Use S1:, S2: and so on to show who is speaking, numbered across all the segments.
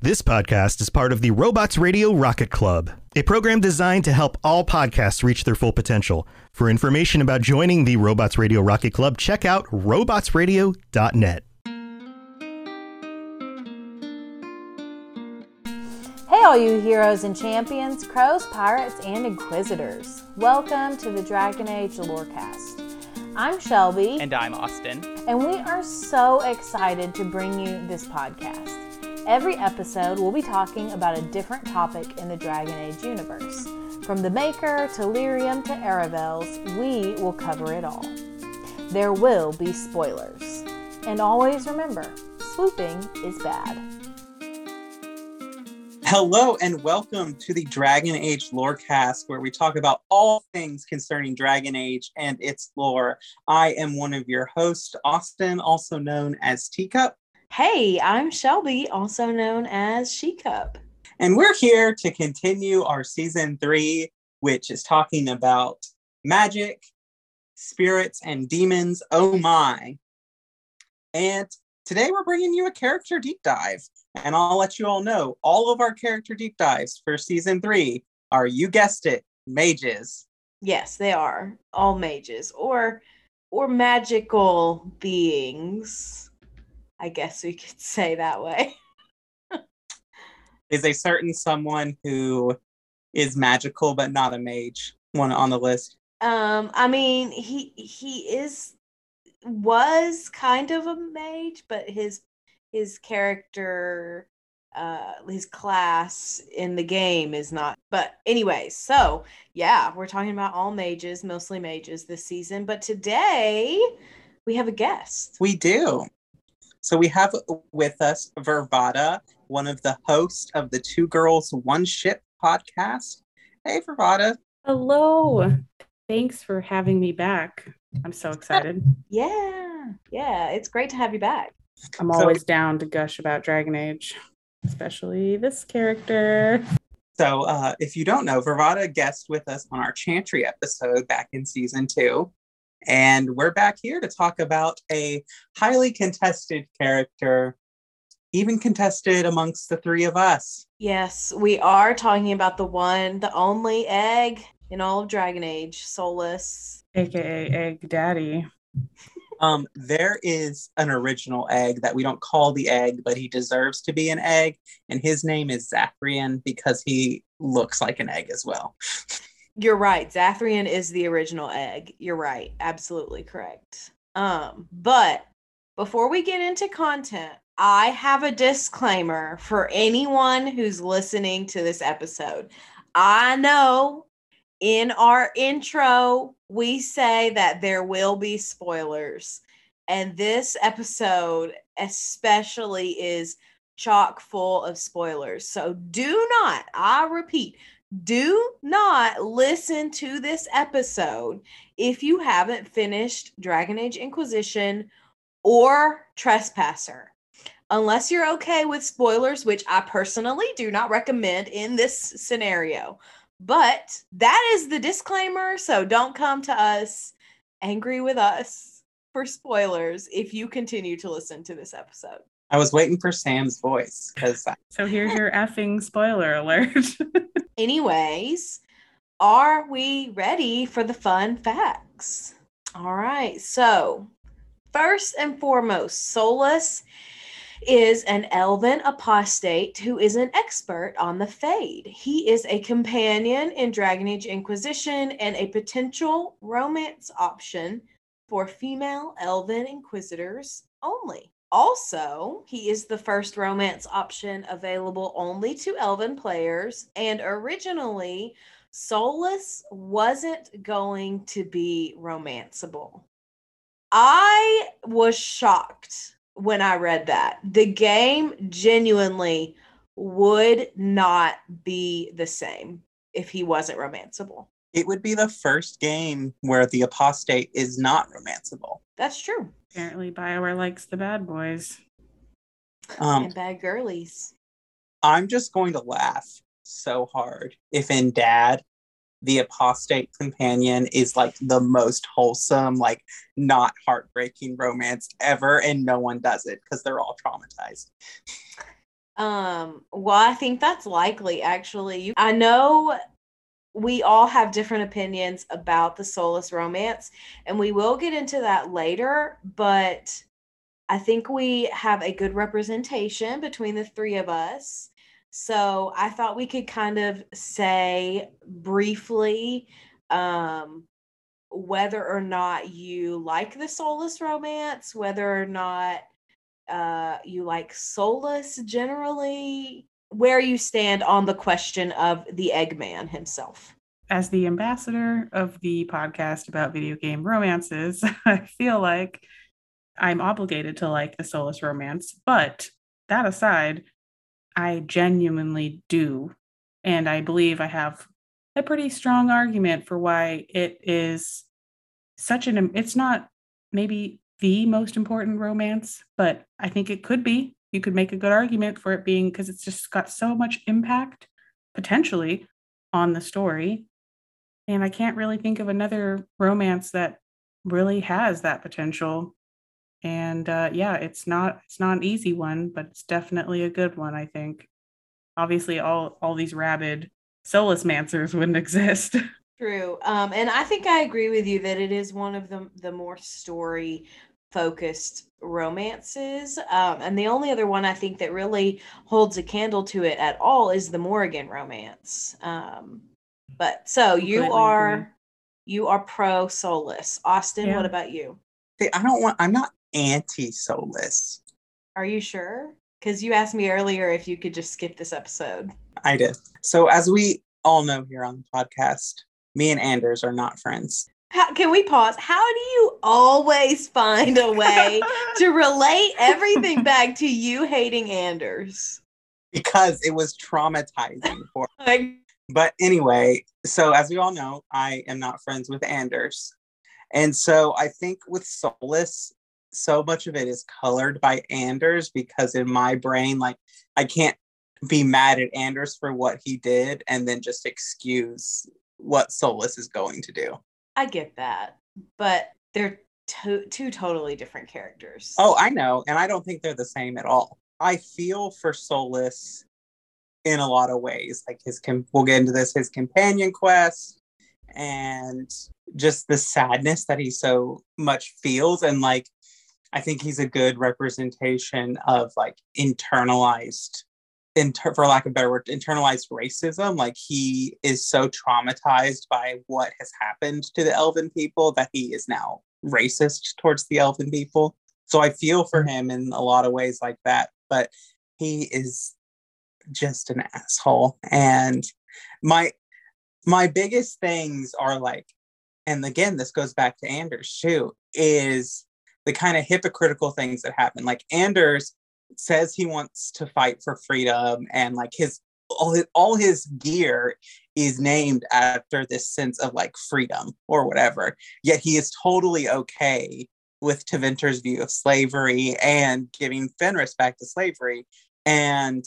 S1: This podcast is part of the Robots Radio Rocket Club, a program designed to help all podcasts reach their full potential. For information about joining the Robots Radio Rocket Club, check out robotsradio.net.
S2: Hey, all you heroes and champions, crows, pirates, and inquisitors. Welcome to the Dragon Age Lorecast. I'm Shelby.
S3: And I'm Austin.
S2: And we are so excited to bring you this podcast. Every episode, we'll be talking about a different topic in the Dragon Age universe. From the Maker to Lyrium to Aravels, we will cover it all. There will be spoilers. And always remember, swooping is bad.
S3: Hello and welcome to the Dragon Age Lorecast, where we talk about all things concerning Dragon Age and its lore. I am one of your hosts, Austin, also known as Teacup.
S2: Hey, I'm Shelby, also known as She Cup.
S3: And we're here to continue our season three, which is talking about magic, spirits, and demons. Oh my. And today we're bringing you a character deep dive. And I'll let you all know all of our character deep dives for season three are, you guessed it, mages.
S2: Yes, they are all mages or or magical beings. I guess we could say that way.
S3: Is a certain someone who is magical but not a mage one on the list?
S2: Um, I mean, he he is was kind of a mage, but his his character uh his class in the game is not but anyway so yeah we're talking about all mages mostly mages this season but today we have a guest
S3: We do. So we have with us Vervada, one of the hosts of the Two Girls One Ship podcast. Hey, Vervada.
S4: Hello. Thanks for having me back. I'm so excited.
S2: yeah yeah it's great to have you back
S4: I'm
S3: So-
S4: always down to gush about Dragon Age, especially this character.
S3: So, uh, if you don't know, Vervada guest with us on our Chantry episode back in season two. And we're back here to talk about a highly contested character, even contested amongst the three of us.
S2: yes we are talking about the one the only egg in all of dragon age Solas
S4: AKA Egg Daddy.
S3: Um, there is an original egg that we don't call the egg, but he deserves to be an egg. And his name is Zathrian because he looks like an egg as well.
S2: You're right. Zathrian is the original egg. You're right. Absolutely correct. Um, but before we get into content, I have a disclaimer for anyone who's listening to this episode. I know in our intro, we say that there will be spoilers. And this episode, especially, is chock full of spoilers. So do not, I repeat, do not listen to this episode if you haven't finished Dragon Age Inquisition or Trespasser. Unless you're okay with spoilers, which I personally do not recommend in this scenario. But that is the disclaimer. So don't come to us angry with us for spoilers if you continue to listen to this episode.
S3: I was waiting for Sam's voice because
S4: So here's your effing spoiler alert.
S2: Anyways, are we ready for the fun facts? All right. So, first and foremost, Solas is an elven apostate who is an expert on the Fade. He is a companion in Dragon Age Inquisition and a potential romance option for female elven inquisitors only. Also, he is the first romance option available only to elven players, and originally, Solas wasn't going to be romanceable. I was shocked when I read that. The game genuinely would not be the same if he wasn't romanceable.
S3: It would be the first game where the apostate is not romanceable.
S2: That's true.
S4: Apparently, BioWare likes the bad boys.
S3: Um,
S2: and bad girlies.
S3: I'm just going to laugh so hard if in Dad, the apostate companion is like the most wholesome, like not heartbreaking romance ever, and no one does it because they're all traumatized.
S2: Um, well, I think that's likely actually. I know we all have different opinions about the Solas romance, and we will get into that later, but I think we have a good representation between the three of us. So I thought we could kind of say briefly um, whether or not you like the Solas romance, whether or not uh, you like Solas generally, where you stand on the question of the Eggman himself.
S4: As the ambassador of the podcast about video game romances, I feel like I'm obligated to like the Solas romance. But that aside, I genuinely do. And I believe I have a pretty strong argument for why it is such an, it's not maybe the most important romance, but I think it could be you could make a good argument for it being because it's just got so much impact potentially on the story. And I can't really think of another romance that really has that potential. And uh, yeah, it's not it's not an easy one, but it's definitely a good one. I think. Obviously, all all these rabid Solas mancers wouldn't exist.
S2: True, um, and I think I agree with you that it is one of the the more story focused romances. Um, and the only other one I think that really holds a candle to it at all is the Morrigan romance. Um, but so you are agree. you are pro Solas. Austin, yeah. what about you?
S3: I don't want I'm not anti Solas.
S2: Are you sure? Because you asked me earlier if you could just skip this episode.
S3: I did. So as we all know here on the podcast, me and Anders are not friends.
S2: How, can we pause? How do you always find a way to relate everything back to you hating Anders?
S3: Because it was traumatizing for me. But anyway, so as we all know, I am not friends with Anders. And so I think with Solas, so much of it is colored by Anders because in my brain, like I can't be mad at Anders for what he did and then just excuse what Solas is going to do.
S2: I get that, but they're to- two totally different characters.
S3: Oh, I know, and I don't think they're the same at all. I feel for Solas in a lot of ways, like his. Com- we'll get into this. His companion quest and just the sadness that he so much feels, and like I think he's a good representation of like internalized inter- for lack of a better word, internalized racism. Like he is so traumatized by what has happened to the elven people that he is now racist towards the elven people. So I feel for mm-hmm. him in a lot of ways like that, but he is just an asshole. And my my biggest things are like, and again, this goes back to Anders too, is the kind of hypocritical things that happen. Like Anders says he wants to fight for freedom and like his all his, all his gear is named after this sense of like freedom or whatever yet he is totally okay with Tevinter's view of slavery and giving Fenris back to slavery and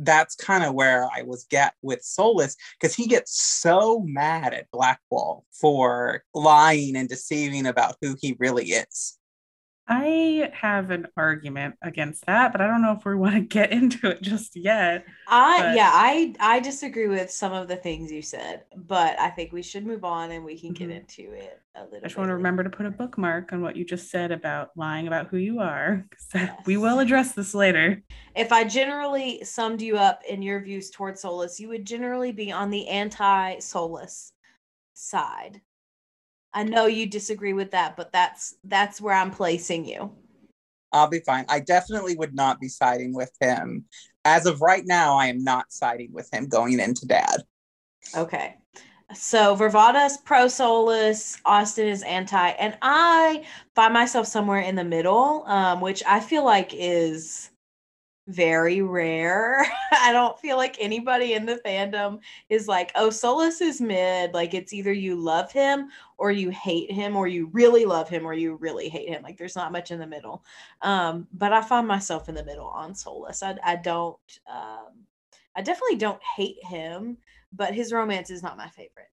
S3: that's kind of where I was get with Solas because he gets so mad at Blackwall for lying and deceiving about who he really is.
S4: I have an argument against that, but I don't know if we want to get into it just yet.
S2: I
S4: But-
S2: yeah, I I disagree with some of the things you said, but I think we should move on and we can get
S4: Mhm.
S2: into it a little.
S4: I just want to
S2: later.
S4: remember to put a bookmark on what you just said about lying about who you are. 'cause We will address this later.
S2: If I generally summed you up in your views towards Solas, you would generally be on the anti-Solas side. I know you disagree with that, but that's that's where I'm placing you.
S3: I'll be fine. I definitely would not be siding with him. As of right now, I am not siding with him going into dad.
S2: Okay. So Vervada's pro Solas, Austin is anti, and I find myself somewhere in the middle, um, which I feel like is very rare. I don't feel like anybody in the fandom is like, oh, Solas is mid. Like it's either you love him or you hate him, or you really love him or you really hate him. Like there's not much in the middle. Um, but I find myself in the middle on Solas. I, I don't, um, I definitely don't hate him but his romance is not my favorite.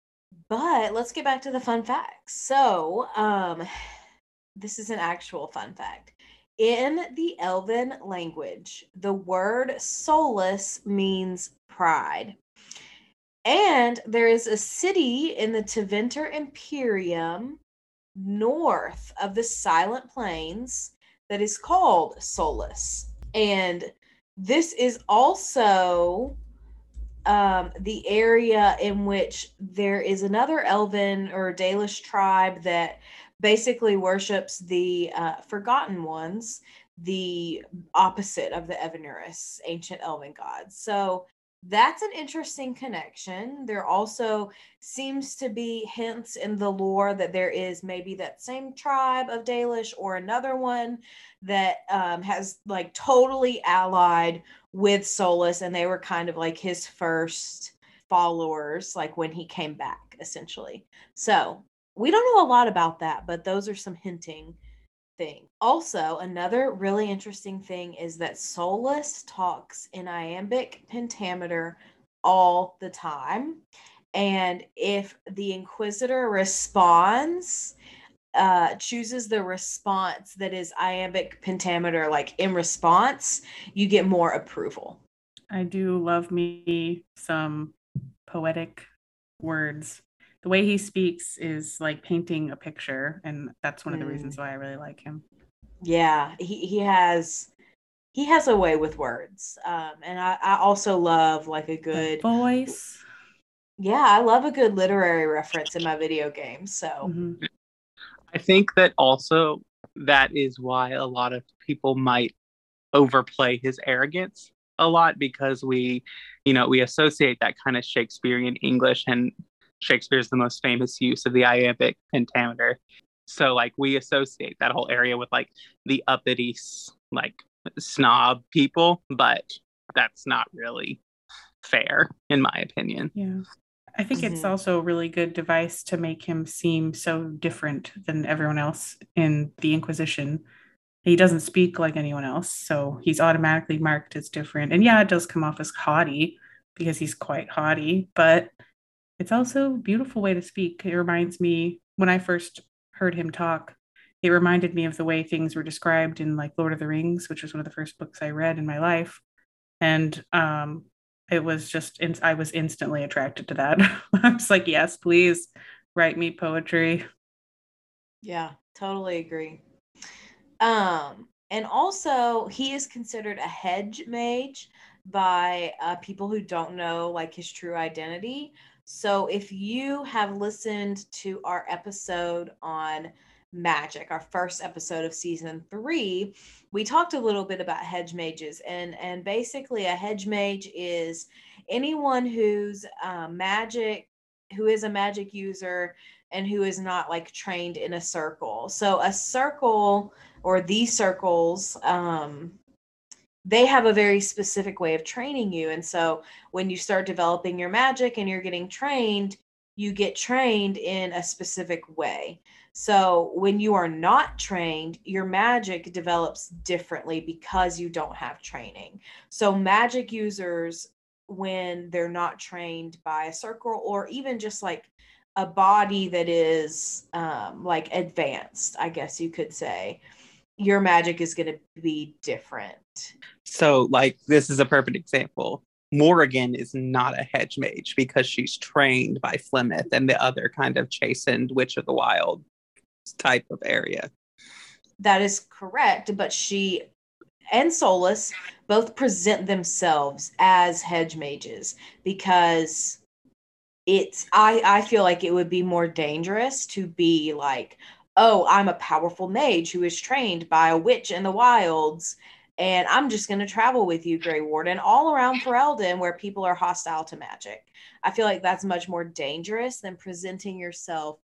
S2: But let's get back to the fun facts. So, um, this is an actual fun fact. In the Elven language, the word solas means pride. And there is a city in the Tevinter Imperium north of the Silent Plains that is called Solas. And this is also um, the area in which there is another Elven or Dalish tribe that basically worships the uh, Forgotten Ones, the opposite of the Evanuris, ancient Elven gods. So that's an interesting connection. There also seems to be hints in the lore that there is maybe that same tribe of Dalish or another one that um, has like totally allied with Solas, and they were kind of like his first followers, like when he came back, essentially. So we don't know a lot about that, but those are some hinting thing. Also, another really interesting thing is that Solas talks in iambic pentameter all the time. And if the Inquisitor responds, uh, chooses the response that is iambic pentameter, like in response, you get more approval.
S4: I do love me some poetic words. The way he speaks is like painting a picture, and that's one of the reasons why I really like him.
S2: Yeah, he, he has he has a way with words. Um, and I, I also love like a
S4: The
S2: good
S4: voice.
S2: yeah, I love a good literary reference in my video games. So
S4: Mhm.
S3: I think that also that is why a lot of people might overplay his arrogance a lot because we, you know, we associate that kind of Shakespearean English and Shakespeare's the most famous use of the iambic pentameter. So like we associate that whole area with like the uppity s- like snob people, but that's not really fair in my opinion.
S4: Yeah. I think it's
S2: Mhm.
S4: also a really good device to make him seem so different than everyone else in the Inquisition. He doesn't speak like anyone else, so he's automatically marked as different. And yeah, it does come off as haughty because he's quite haughty, but it's also a beautiful way to speak. It reminds me when I first heard him talk, it reminded me of the way things were described in like Lord of the Rings, which was one of the first books I read in my life. And um it was just in, I was instantly attracted to that. I was like, yes, please write me poetry.
S2: Yeah, totally agree. Um, and also he is considered a hedge mage by uh, people who don't know like his true identity. So if you have listened to our episode on magic, our first episode of season three, we talked a little bit about hedge mages, and and basically a hedge mage is anyone who's uh, magic, who is a magic user and who is not like trained in a circle. So a circle or these circles, um, they have a very specific way of training you. And so when you start developing your magic and you're getting trained, you get trained in a specific way. So when you are not trained, your magic develops differently because you don't have training. So magic users, when they're not trained by a circle or even just like a body that is um, like advanced, I guess you could say, your magic is going to be different.
S3: So, like, this is a perfect example. Morrigan is not a hedge mage because she's trained by Flemeth and the other kind of Chasind Witch of the Wild type of area.
S2: That is correct, but she and Solas both present themselves as hedge mages because it's I I feel like it would be more dangerous to be like, "Oh, I'm a powerful mage who is trained by a witch in the wilds." And I'm just going to travel with you, Grey Warden, all around Ferelden where people are hostile to magic. I feel like that's much more dangerous than presenting yourself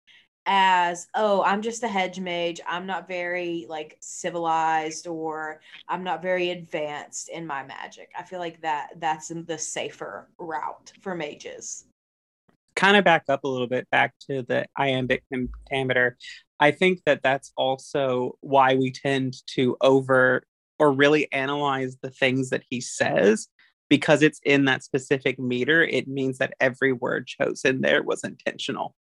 S2: as oh i'm just a hedge mage i'm not very like civilized or i'm not very advanced in my magic i feel like that that's the safer route for mages
S3: kind of back up a little bit back to the iambic pentameter i think that that's also why we tend to over or really analyze the things that he says. Because it's in that specific meter it means that every word chosen there was intentional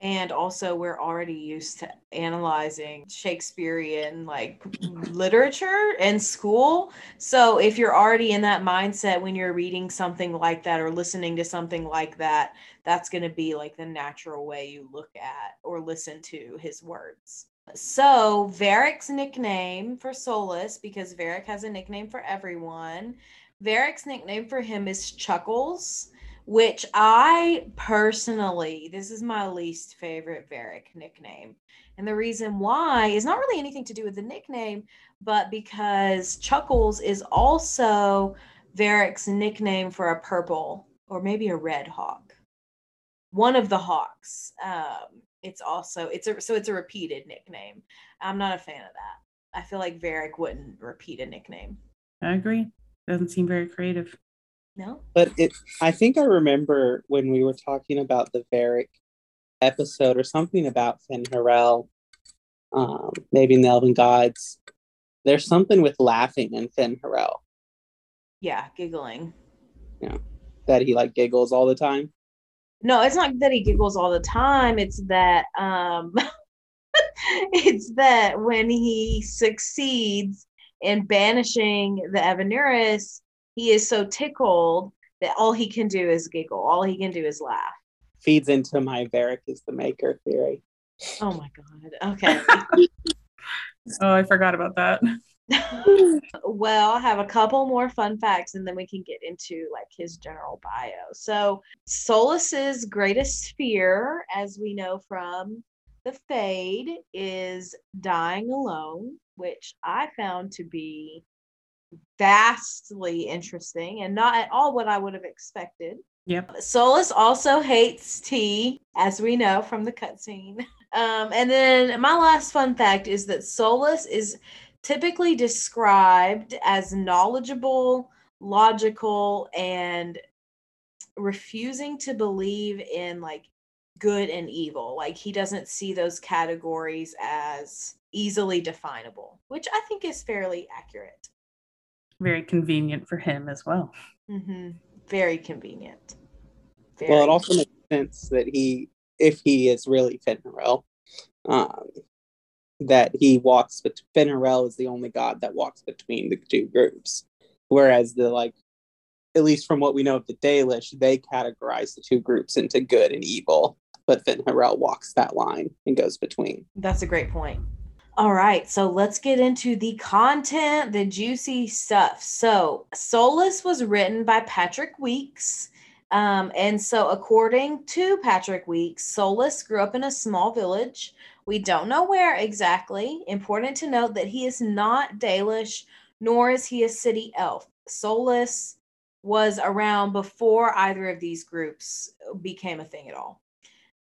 S2: and also we're already used to analyzing shakespearean like literature in school. So if you're already in that mindset when you're reading something like that or listening to something like that that's going to be like the natural way you look at or listen to his words. So Varric's nickname for Solas, because Varric has a nickname for everyone, Varric's nickname for him is Chuckles which I personally, this is my least favorite Varric nickname. And the reason why is not really anything to do with the nickname, but because Chuckles is also Varric's nickname for a purple or maybe a red hawk. One of the hawks. Um, it's also it's a so it's a repeated nickname. I'm not a fan of that. I feel like Varric wouldn't repeat a nickname.
S4: I agree. Doesn't seem very creative.
S2: No.
S3: But it I think I remember when we were talking about the Varric episode or something about Fen Harel, um, maybe in the Elven Gods. There's something with laughing in Fen Harel.
S2: Yeah, giggling.
S3: Yeah. That he like giggles all the time.
S2: No, it's not that he giggles all the time. It's that um it's that when he succeeds in banishing the Evanuris, he is so tickled that all he can do is giggle. All he can do is laugh.
S3: Feeds into my Varric is the maker theory.
S2: Oh my god. Okay.
S4: oh, I forgot about that.
S2: well, I have a couple more fun facts and then we can get into like his general bio. So, Solas's greatest fear, as we know from the Fade, is dying alone, which I found to be vastly interesting and not at all what I would have expected.
S4: Yep.
S2: Solas also hates tea, as we know from the cutscene. Um, and then my last fun fact is that Solas is typically described as knowledgeable, logical, and refusing to believe in like good and evil. Like he doesn't see those categories as easily definable, which I think is fairly accurate
S4: very convenient for him as well.
S2: Mm-hmm. Very convenient.
S3: Very well, it also makes sense that he, if he is really Fen um, that he walks, but Fen is the only god that walks between the two groups. Whereas the like, at least from what we know of the Dalish, they categorize the two groups into good and evil. But Fen walks that line and goes between.
S2: That's a great point. All right, so let's get into the content, the juicy stuff. So, Solas was written by Patrick Weekes. Um, and so, according to Patrick Weekes, Solas grew up in a small village. We don't know where exactly. Important to note that he is not Dalish, nor is he a city elf. Solas was around before either of these groups became a thing at all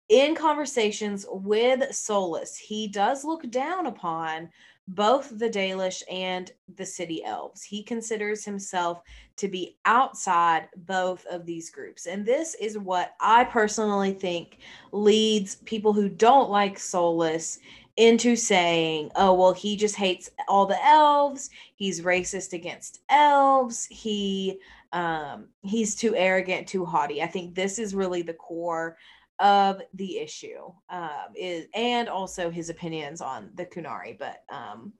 S2: in conversations with Solas, he does look down upon both the Dalish and the city elves. He considers himself to be outside both of these groups. And this is what I personally think leads people who don't like Solas into saying, oh, well, he just hates all the elves. He's racist against elves. He um he's too arrogant, too haughty. I think this is really the core of the issue um, is and also his opinions on the Qunari. But um,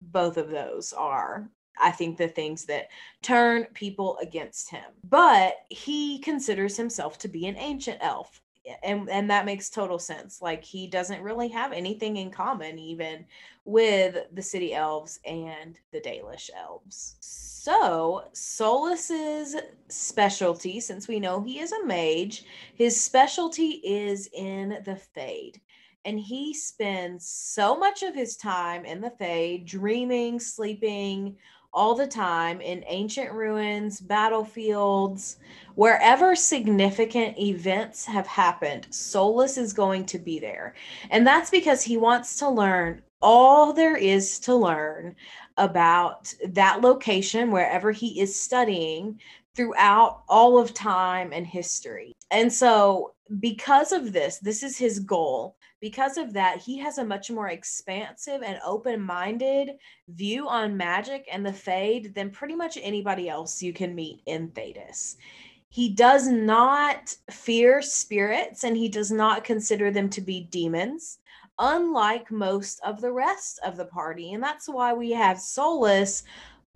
S2: both of those are I think the things that turn people against him. But he considers himself to be an ancient elf. And and that makes total sense. Like he doesn't really have anything in common even with the city elves and the Dalish elves. So, Solas's specialty, since we know he is a mage, his specialty is in the Fade and he spends so much of his time in the Fade, dreaming, sleeping all the time in ancient ruins, battlefields, wherever significant events have happened. Solas is going to be there. And that's because he wants to learn all there is to learn about that location, wherever he is studying, throughout all of time and history. And so, because of this, this is his goal because of that, he has a much more expansive and open minded view on magic and the Fade than pretty much anybody else you can meet in Thedas. He does not fear spirits and he does not consider them to be demons, unlike most of the rest of the party. And that's why we have Solas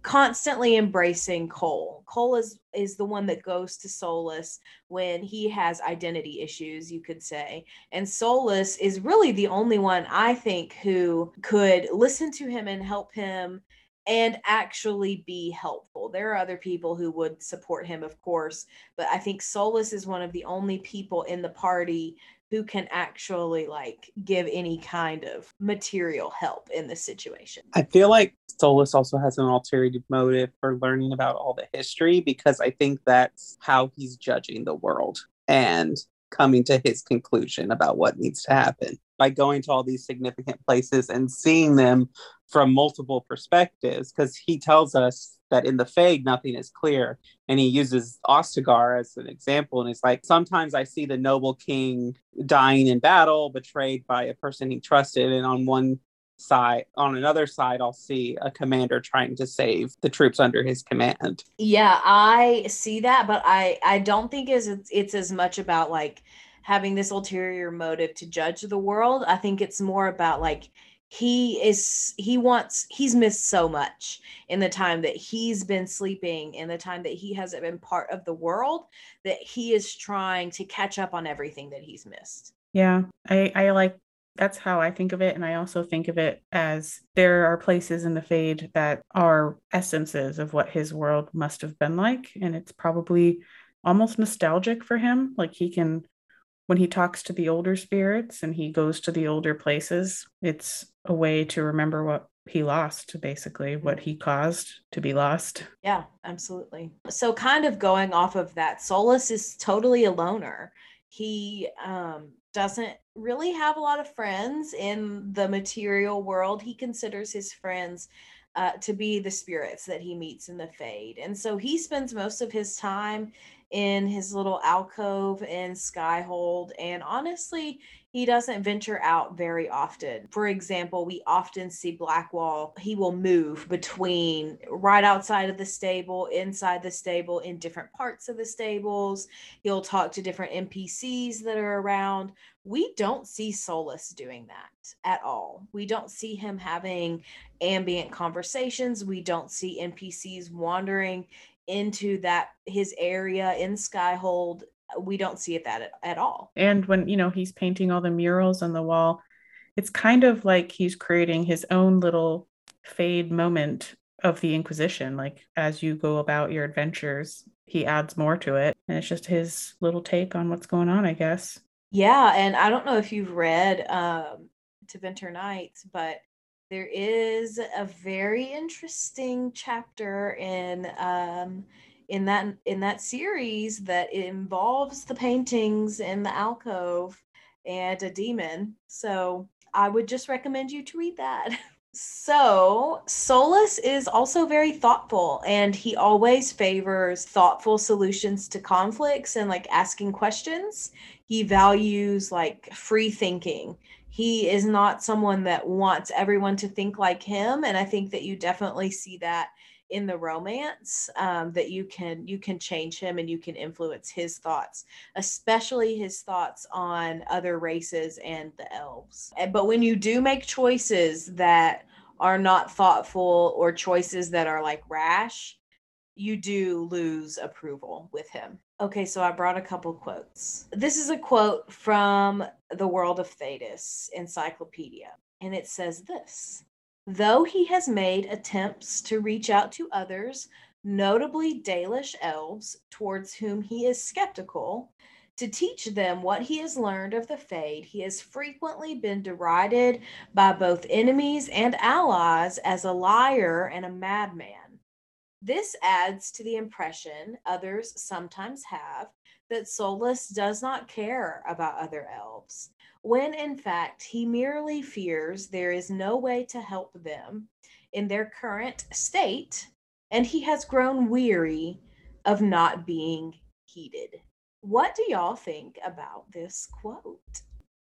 S2: constantly embracing Cole. Cole is is the one that goes to Solas when he has identity issues, you could say. And Solas is really the only one I think who could listen to him and help him and actually be helpful. There are other people who would support him, of course, but I think Solas is one of the only people in the party who can actually like give any kind of material help in this situation.
S3: I feel like Solas also has an ulterior motive for learning about all the history because I think that's how he's judging the world and coming to his conclusion about what needs to happen by going to all these significant places and seeing them from multiple perspectives because he tells us that in the Fade nothing is clear and he uses Ostagar as an example and it's like sometimes I see the noble king dying in battle betrayed by a person he trusted and on one side on another side I'll see a commander trying to save the troops under his command.
S2: Yeah, I see that but I I don't think it's, it's as much about like having this ulterior motive to judge the world. I think it's more about like he is he wants he's missed so much in the time that he's been sleeping in the time that he hasn't been part of the world that he is trying to catch up on everything that he's missed.
S4: Yeah i i like that's how i think of it and i also think of it as there are places in the fade that are essences of what his world must have been like and it's probably almost nostalgic for him like he can when he talks to the older spirits and he goes to the older places, it's a way to remember what he lost, basically, what he caused to be lost.
S2: Yeah, absolutely. So, kind of going off of that, Solas is totally a loner. He um, doesn't really have a lot of friends in the material world. He considers his friends uh, to be the spirits that he meets in the Fade. And so he spends most of his time in his little alcove in Skyhold. And honestly, he doesn't venture out very often. For example, we often see Blackwall, he will move between right outside of the stable, inside the stable, in different parts of the stables. He'll talk to different NPCs that are around. We don't see Solas doing that at all. We don't see him having ambient conversations. We don't see NPCs wandering into that his area in Skyhold. We don't see it that at, at all.
S4: And when you know he's painting all the murals on the wall, it's kind of like he's creating his own little fade moment of the Inquisition. Like as you go about your adventures, he adds more to it, and it's just his little take on what's going on, I guess.
S2: Yeah, and I don't know if you've read um, To Tevinter Nights, but there is a very interesting chapter in um, in that in that series that involves the paintings in the alcove and a demon. So I would just recommend you to read that. So, Solas is also very thoughtful and he always favors thoughtful solutions to conflicts and like asking questions. He values like free thinking he is not someone that wants everyone to think like him and i think that you definitely see that in the romance um, that you can you can change him and you can influence his thoughts especially his thoughts on other races and the elves but when you do make choices that are not thoughtful or choices that are like rash, you do lose approval with him. Okay, so I brought a couple quotes. This is a quote from the World of Thedas encyclopedia, and it says this Though he has made attempts to reach out to others, notably Dalish elves, towards whom he is skeptical, to teach them what he has learned of the Fade, he has frequently been derided by both enemies and allies as a liar and a madman. This adds to the impression others sometimes have that Solas does not care about other elves, when in fact he merely fears there is no way to help them in their current state, and he has grown weary of not being heeded. What do y'all think about this quote?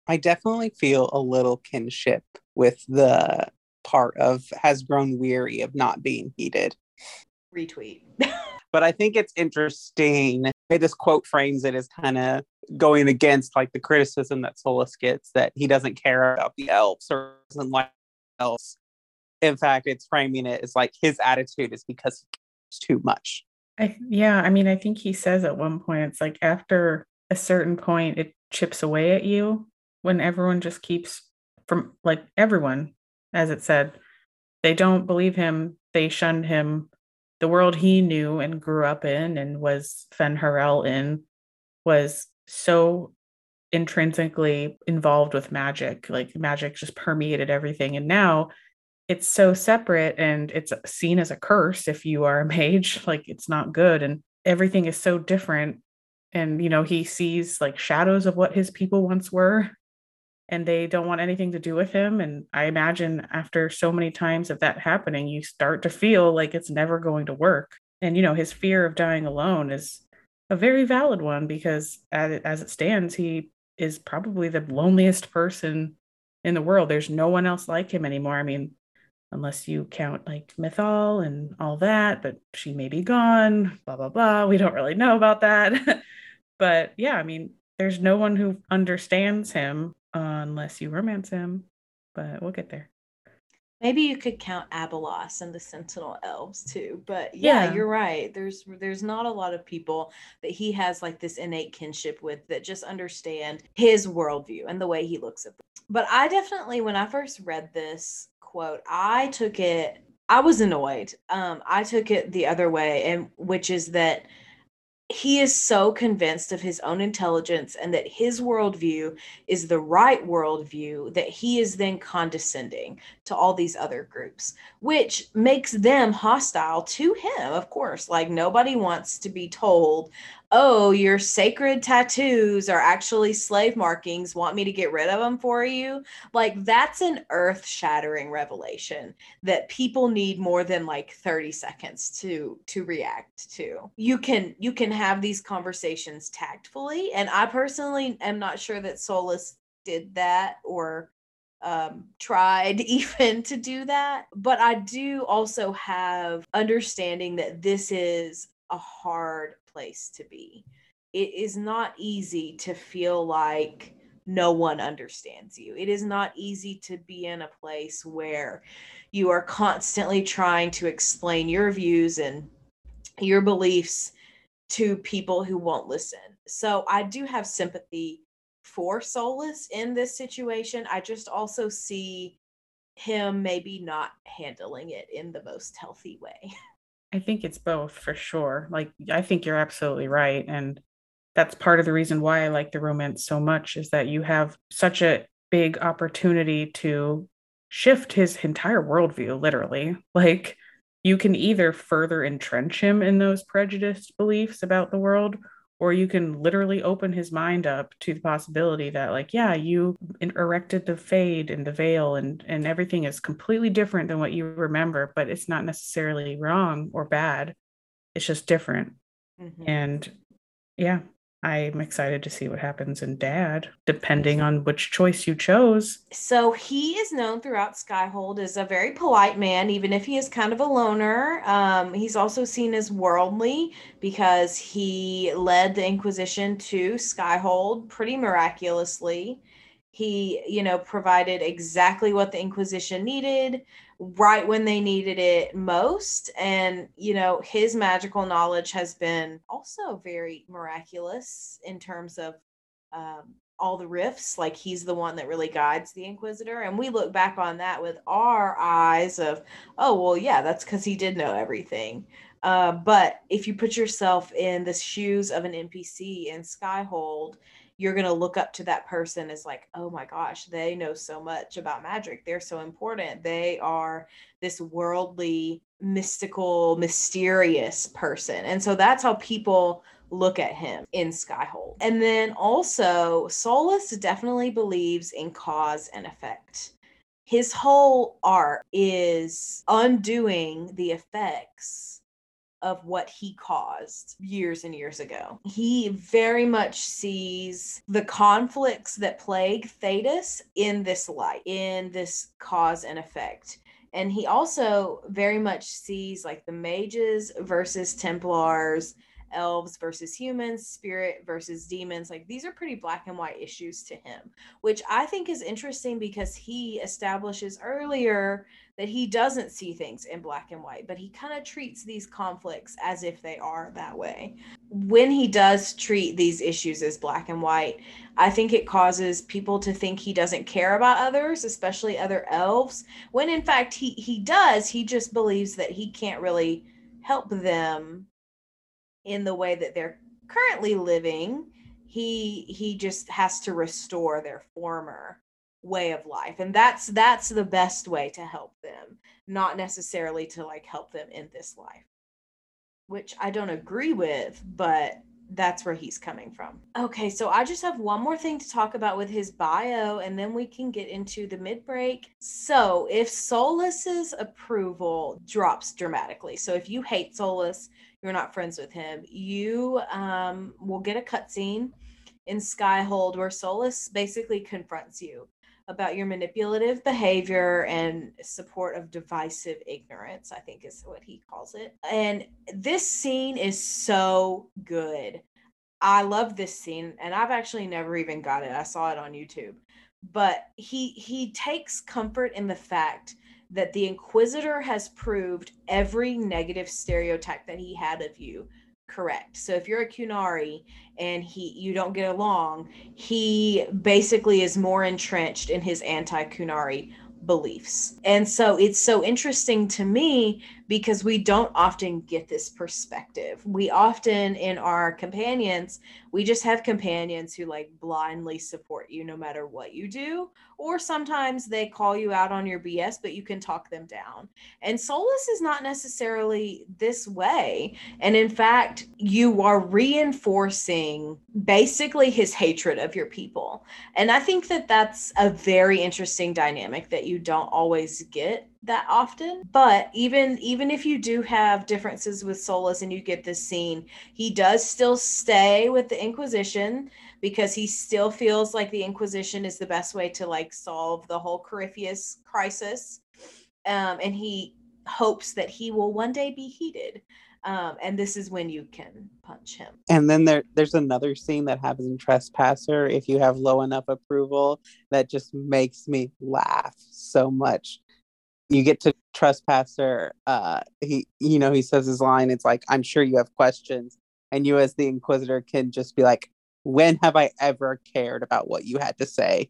S3: I definitely feel a little kinship with the part of has grown weary of not being heeded.
S2: Retweet.
S3: but I think it's interesting. This quote frames it as kind of going against like the criticism that Solas gets that he doesn't care about the elves or doesn't like elves. In fact, it's framing it as like his attitude is because he cares too much.
S4: I yeah, I mean, I think he says at one point it's like after a certain point it chips away at you when everyone just keeps from like everyone, as it said, they don't believe him, they shunned him. The world he knew and grew up in and was Fen Harel in was so intrinsically involved with magic. Like magic just permeated everything. And now it's so separate and it's seen as a curse if you are a mage like it's not good and everything is so different and you know he sees like shadows of what his people once were and they don't want anything to do with him and i imagine after so many times of that happening you start to feel like it's never going to work and you know his fear of dying alone is a very valid one because as it, stands he is probably the loneliest person in the world there's no one else like him anymore i mean unless you count like Mythal and all that, but she may be gone, blah, blah, blah. We don't really know about that. but yeah, I mean, there's no one who understands him unless you romance him, but we'll get there.
S2: Maybe you could count Abelas and the Sentinel Elves too, but yeah, yeah, you're right. There's there's not a lot of people that he has like this innate kinship with that just understand his worldview and the way he looks at them. But I definitely, when I first read this, quote. I took it, I was annoyed. Um, I took it the other way, and which is that he is so convinced of his own intelligence and that his worldview is the right worldview that he is then condescending to all these other groups, which makes them hostile to him, of course. Like nobody wants to be told, oh, your sacred tattoos are actually slave markings. Want me to get rid of them for you? Like, that's an earth shattering revelation that people need more than like 30 seconds to to react to. You can you can have these conversations tactfully. And I personally am not sure that Solas did that or um tried even to do that but i do also have understanding that this is a hard place to be. It is not easy to feel like no one understands you. It is not easy to be in a place where you are constantly trying to explain your views and your beliefs to people who won't listen. So I do have sympathy for Solas in this situation. I just also see him maybe not handling it in the most healthy way.
S4: I think it's both for sure. Like I think you're absolutely right and that's part of the reason why I like the romance so much is that you have such a big opportunity to shift his entire worldview literally. Like you can either further entrench him in those prejudiced beliefs about the world or you can literally open his mind up to the possibility that like yeah you erected the fade and the veil and and everything is completely different than what you remember but it's not necessarily wrong or bad. It's just different. Mm-hmm. and yeah I'm excited to see what happens in Dad, depending on which choice you chose.
S2: So he is known throughout Skyhold as a very polite man, even if he is kind of a loner. Um, he's also seen as worldly because he led the Inquisition to Skyhold pretty miraculously. He, you know, provided exactly what the Inquisition needed right when they needed it most. And, you know, his magical knowledge has been also very miraculous in terms of um, all the rifts. Like he's the one that really guides the Inquisitor. And we look back on that with our eyes of, oh, well, yeah, that's because he did know everything. Uh, but if you put yourself in the shoes of an NPC in Skyhold, you're going to look up to that person as like, oh my gosh, they know so much about magic. They're so important. They are this worldly, mystical, mysterious person. And so that's how people look at him in Skyhold. And then also, Solas definitely believes in cause and effect. His whole art is undoing the effects of what he caused years and years ago. He very much sees the conflicts that plague Thedas in this light, in this cause and effect. And he also very much sees like the mages versus Templars elves versus humans, spirit versus demons. Like these are pretty black and white issues to him, which I think is interesting because he establishes earlier that he doesn't see things in black and white, but he kind of treats these conflicts as if they are that way. When he does treat these issues as black and white, I think it causes people to think he doesn't care about others, especially other elves, when in fact he he does. He just believes that he can't really help them in the way that they're currently living he he just has to restore their former way of life and that's that's the best way to help them not necessarily to like help them in this life which i don't agree with but that's where he's coming from. Okay, so I just have one more thing to talk about with his bio, and then we can get into the mid break. So, if solas's approval drops dramatically, so if you hate solas you're not friends with him, you um, will get a cutscene in Skyhold where Solas basically confronts you about your manipulative behavior and support of divisive ignorance, I think is what he calls it. And this scene is so good. I love this scene and I've actually never even got it. I saw it on YouTube. But he he takes comfort in the fact that the Inquisitor has proved every negative stereotype that he had of you correct. So if you're a Qunari and he you don't get along, he basically is more entrenched in his anti-Qunari beliefs. And so it's so interesting to me because we don't often get this perspective. We often, in our companions, we just have companions who like blindly support you no matter what you do. Or sometimes they call you out on your BS, but you can talk them down. And Solas is not necessarily this way. And in fact, you are reinforcing basically his hatred of your people. And I think that that's a very interesting dynamic that you don't always get that often but even even if you do have differences with Solas and you get this scene he does still stay with the inquisition because he still feels like the inquisition is the best way to like solve the whole Corypheus crisis um, and he hopes that he will one day be heated um, and this is when you can punch him.
S3: And then there, there's another scene that happens in Trespasser. If you have low enough approval, that just makes me laugh so much you get to trespasser uh he you know he says his line it's like i'm sure you have questions. And you as the inquisitor can just be like when have i ever cared about what you had to say?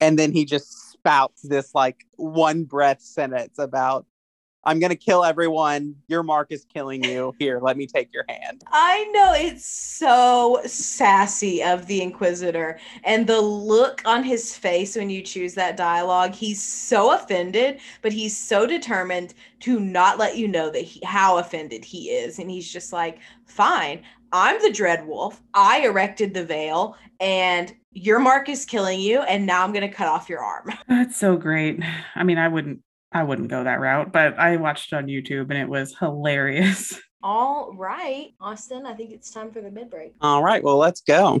S3: And then he just spouts this like one breath sentence about I'm gonna kill everyone. Your mark is killing you. Here, let me take your hand.
S2: I know it's so sassy of the Inquisitor, and the look on his face when you choose that dialogue. He's so offended, but he's so determined to not let you know that he, how offended he is, and he's just like, "Fine, I'm the Dread Wolf. I erected the veil, and your mark is killing you, and now I'm gonna cut off your arm."
S4: That's so great. I mean, I wouldn't I wouldn't go that route, but I watched it on YouTube and it was hilarious.
S2: All right, Austin, I think it's time for the mid break.
S3: All right, well, let's go.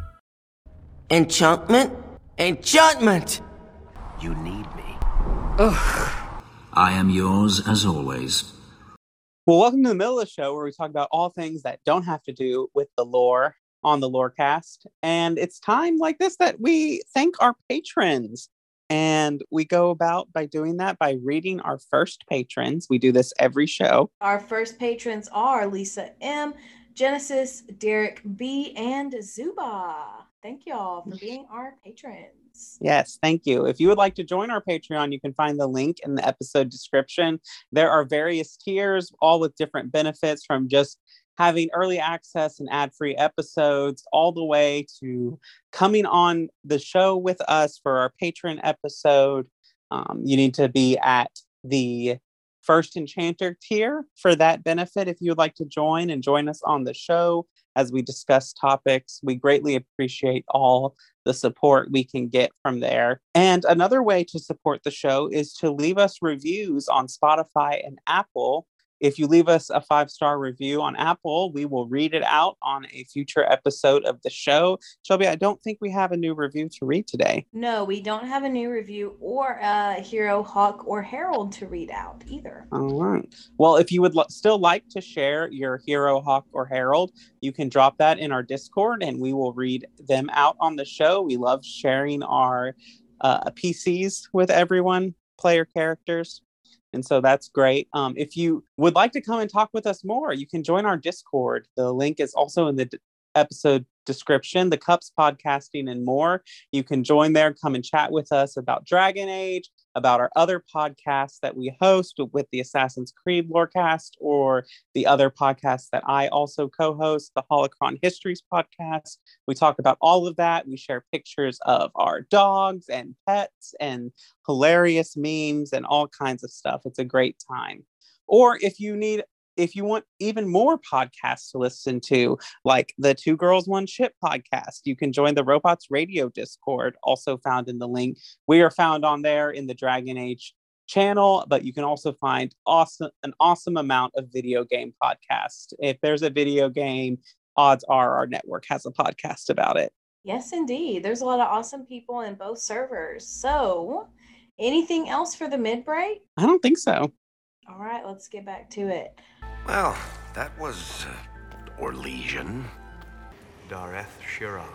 S5: Enchantment? Enchantment!
S6: You need me. Ugh. I am yours as always.
S3: Well, welcome to the middle of the show where we talk about all things that don't have to do with the lore on the Lorecast. And it's time like this that we thank our patrons. And we go about by doing that by reading our first patrons. We do this every show.
S2: Our first patrons are Lisa M, Genesis, Derek B, and Zuba. Thank y'all for being our patrons.
S3: Yes, thank you. If you would like to join our Patreon, you can find the link in the episode description. There are various tiers, all with different benefits from just having early access and ad free episodes, all the way to coming on the show with us for our patron episode. Um, you need to be at the first enchanter tier for that benefit if you'd like to join and join us on the show as we discuss topics. We greatly appreciate all the support we can get from there. And another way to support the show is to leave us reviews on Spotify and Apple. If you leave us a five star review on Apple, we will read it out on a future episode of the show. Shelby, I don't think we have a new review to read today.
S2: No, we don't have a new review or a Hero, Hawke, or Herald to read out either.
S3: All right. Well, if you would lo- still like to share your Hero, Hawke, or Herald, you can drop that in our Discord and we will read them out on the show. We love sharing our uh, PCs with everyone, player characters. And so that's great. Um, if you would like to come and talk with us more, you can join our Discord. The link is also in the d- episode description, the Cups podcasting and more. You can join there, come and chat with us about Dragon Age, about our other podcasts that we host with the Assassin's Creed Lorecast or the other podcasts that I also co-host, the Holocron Histories podcast. We talk about all of that. We share pictures of our dogs and pets and hilarious memes and all kinds of stuff. It's a great time. Or if you need if you want even more podcasts to listen to, like the Two Girls One Ship podcast, you can join the Robots Radio Discord, also found in the link. We are found on there in the Dragon Age channel, but you can also find awesome an awesome amount of video game podcasts. If there's a video game, odds are our network has a podcast about it.
S2: Yes, indeed. There's a lot of awesome people in both servers. So, anything else for the mid break?
S3: I don't think so.
S2: All right, let's get back to it.
S7: Well, that was uh, Orlesian.
S8: Dareth Shiral.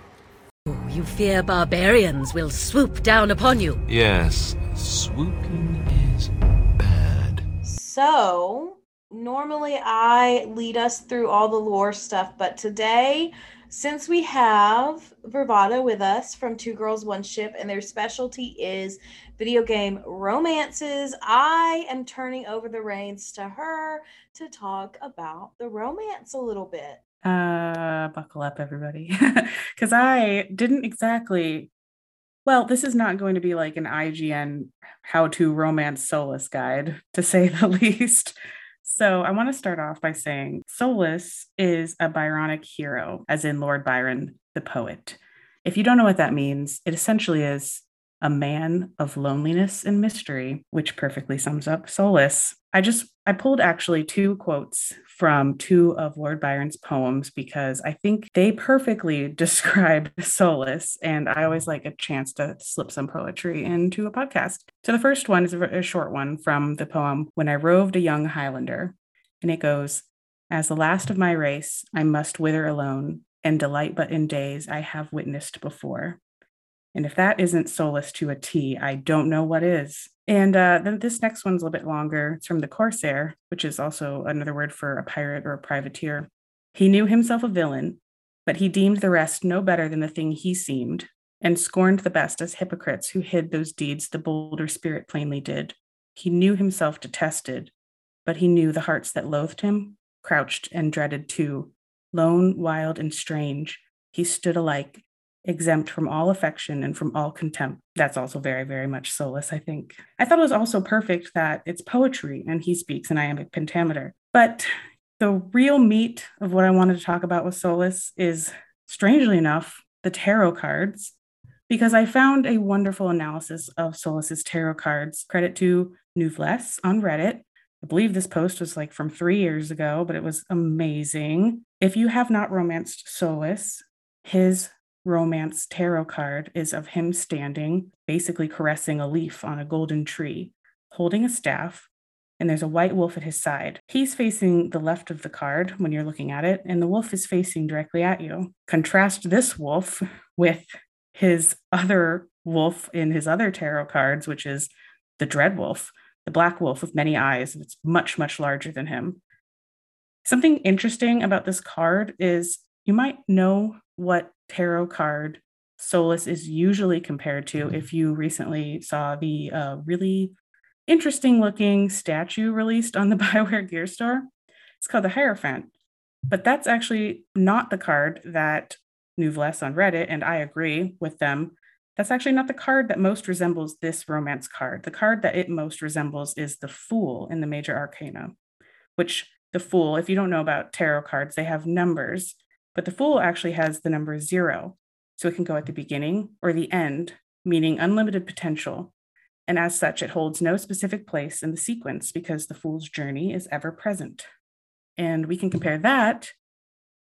S9: You fear barbarians will swoop down upon you.
S8: Yes, swooping is bad.
S2: So, normally I lead us through all the lore stuff, but today, since we have Bravado with us from Two Girls One Ship, and their specialty is video game romances, I am turning over the reins to her to talk about the romance a little bit.
S4: Uh, buckle up, everybody, because I didn't exactly. Well, this is not going to be like an IGN how to romance Solas guide, to say the least. So, I want to start off by saying Solas is a Byronic hero, as in Lord Byron, the poet. If you don't know what that means, it essentially is a man of loneliness and mystery, which perfectly sums up Solas. I just I pulled actually two quotes from two of Lord Byron's poems because I think they perfectly describe Solas, and I always like a chance to slip some poetry into a podcast. So the first one is a short one from the poem When I Roved a Young Highlander, and it goes, As the last of my race, I must wither alone and delight but in days I have witnessed before. And if that isn't Solas to a T, I don't know what is. And uh, then this next one's a little bit longer. It's from the Corsair, which is also another word for a pirate or a privateer. He knew himself a villain, but he deemed the rest no better than the thing he seemed, and scorned the best as hypocrites who hid those deeds the bolder spirit plainly did. He knew himself detested, but he knew the hearts that loathed him, crouched and dreaded too. Lone, wild, and strange, he stood alike exempt from all affection and from all contempt. That's also very, very much Solas, I think. I thought it was also perfect that it's poetry and he speaks in iambic pentameter. But the real meat of what I wanted to talk about with Solas is, strangely enough, the tarot cards, because I found a wonderful analysis of Solas's tarot cards. Credit to Nuvless on Reddit. I believe this post was like from three years ago, but it was amazing. If you have not romanced Solas, his romance tarot card is of him standing, basically caressing a leaf on a golden tree, holding a staff, and there's a white wolf at his side. He's facing the left of the card when you're looking at it, and the wolf is facing directly at you. Contrast this wolf with his other wolf in his other tarot cards, which is the dread wolf, the black wolf with many eyes. It's much, much larger than him. Something interesting about this card is you might know what tarot card Solas is usually compared to if you recently saw the uh, really interesting looking statue released on the Bioware Gear Store. It's called the Hierophant. But that's actually not the card that Nuvless on Reddit, and I agree with them. That's actually not the card that most resembles this romance card. The card that it most resembles is the Fool in the Major Arcana, which the Fool, if you don't know about tarot cards, they have numbers, but the Fool actually has the number zero. So it can go at the beginning or the end, meaning unlimited potential. And as such, it holds no specific place in the sequence because the Fool's journey is ever present. And we can compare that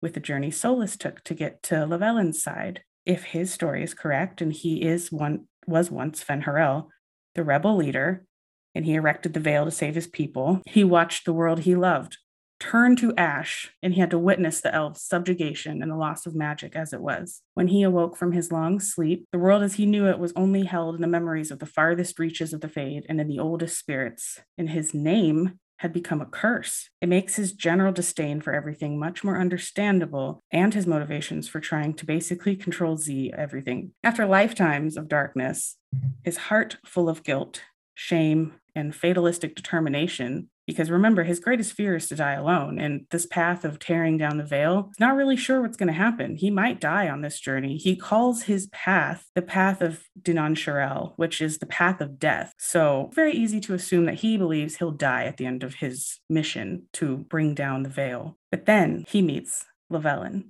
S4: with the journey Solas took to get to Lavellan's side. If his story is correct, and he is one was once Fen'Harel, the rebel leader, and he erected the veil to save his people, he watched the world he loved turn to ash, and he had to witness the elves' subjugation and the loss of magic as it was. When he awoke from his long sleep, the world as he knew it was only held in the memories of the farthest reaches of the Fade and in the oldest spirits. and his name, had become a curse. It makes his general disdain for everything much more understandable and his motivations for trying to basically control Z everything. After lifetimes of darkness, his heart full of guilt, shame, and fatalistic determination, because remember, his greatest fear is to die alone. And this path of tearing down the veil, not really sure what's going to happen. He might die on this journey. He calls his path the path of Dinan Shiral, which is the path of death. So, very easy to assume that he believes he'll die at the end of his mission to bring down the veil. But then he meets Lavellan.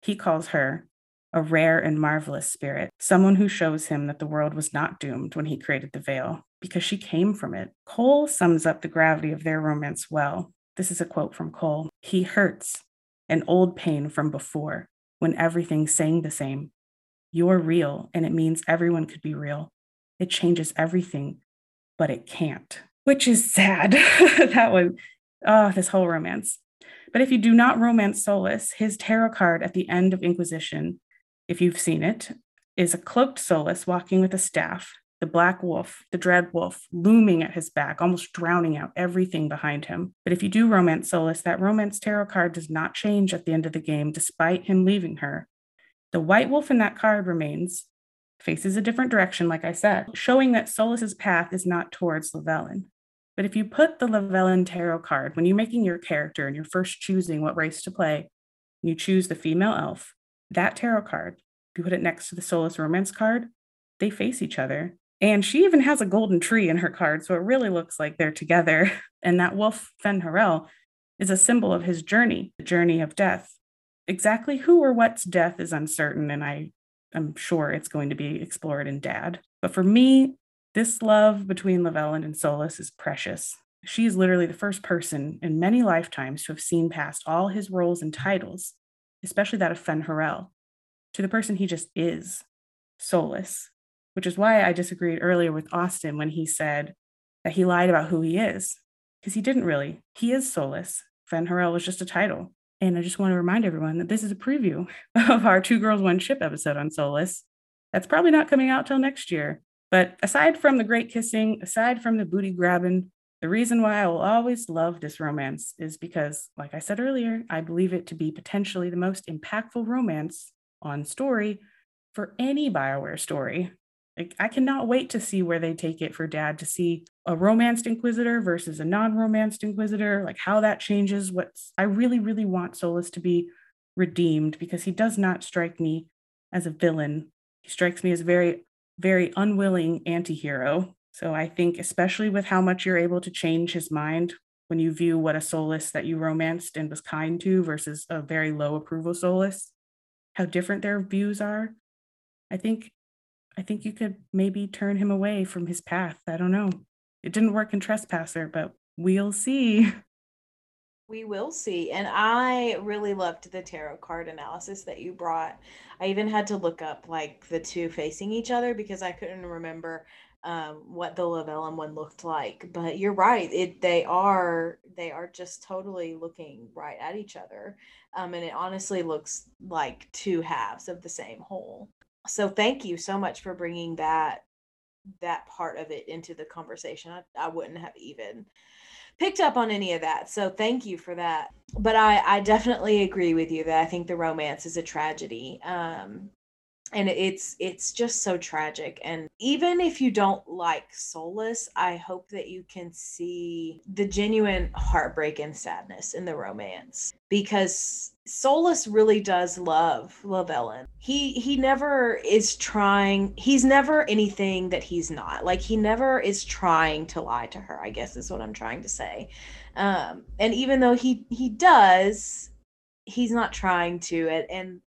S4: He calls her a rare and marvelous spirit, someone who shows him that the world was not doomed when he created the veil, because she came from it. Cole sums up the gravity of their romance well. This is a quote from Cole He hurts, an old pain from before, when everything's saying the same. You're real, and it means everyone could be real. It changes everything, but it can't, which is sad. that one, oh, this whole romance. But if you do not romance Solas, his tarot card at the end of Inquisition if you've seen it, is a cloaked Solas walking with a staff, the black wolf, the dread wolf, looming at his back, almost drowning out everything behind him. But if you do romance Solas, that romance tarot card does not change at the end of the game, despite him leaving her. The white wolf in that card remains, faces a different direction, like I said, showing that Solas's path is not towards Lavellan. But if you put the Lavellan tarot card, when you're making your character and you're first choosing what race to play, you choose the female elf, that tarot card, if you put it next to the Solas Romance card, they face each other. And she even has a golden tree in her card, so it really looks like they're together. And that wolf, Fen'Harel, is a symbol of his journey, the journey of death. Exactly who or what's death is uncertain, and I am sure it's going to be explored in Dad. But for me, this love between Lavellan and Solas is precious. She is literally the first person in many lifetimes to have seen past all his roles and titles especially that of Fen'Harel, to the person he just is, Solas, which is why I disagreed earlier with Austin when he said that he lied about who he is, because he didn't really. He is Solas. Fen'Harel was just a title. And I just want to remind everyone that this is a preview of our Two Girls, One Ship episode on Solas. That's probably not coming out till next year. But aside from the great kissing, aside from the booty grabbing, the reason why I will always love this romance is because, like I said earlier, I believe it to be potentially the most impactful romance on story for any BioWare story. Like, I cannot wait to see where they take it for dad to see a romanced inquisitor versus a non-romanced inquisitor, like how that changes. What's I really, really want Solas to be redeemed because he does not strike me as a villain. He strikes me as very, very unwilling anti-hero. So I think especially with how much you're able to change his mind when you view what a Solas that you romanced and was kind to versus a very low approval Solas, how different their views are. I think I think you could maybe turn him away from his path. I don't know. It didn't work in Trespasser, but we'll see.
S2: We will see. And I really loved the tarot card analysis that you brought. I even had to look up like the two facing each other because I couldn't remember um, what the Lavellan one looked like. But you're right. It they are they are just totally looking right at each other. Um, and it honestly looks like two halves of the same whole. So thank you so much for bringing that that part of it into the conversation. I, I wouldn't have even picked up on any of that. So thank you for that. But I, I definitely agree with you that I think the romance is a tragedy. Um, and it's it's just so tragic and even if you don't like Solas i hope that you can see the genuine heartbreak and sadness in the romance because Solas really does love Lavellan He he never is trying he's never anything that he's not. Like he never is trying to lie to her, I guess is what I'm trying to say. Um and even though he he does he's not trying to it and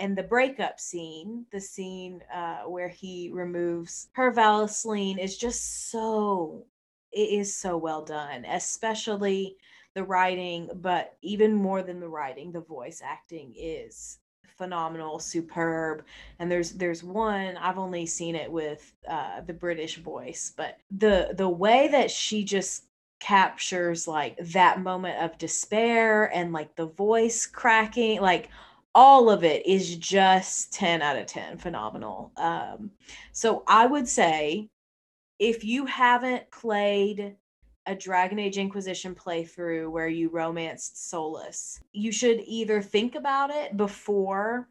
S2: and the breakup scene, the scene uh, where he removes her vallaslin is just so it is so well done, especially the writing, but even more than the writing, the voice acting is phenomenal, superb. And there's there's one I've only seen it with uh, the British voice, but the the way that she just captures like that moment of despair and like the voice cracking like all of it is just 10 out of 10 phenomenal. Um so i would say if you haven't played a Dragon Age Inquisition playthrough where you romanced solas You should either think about it before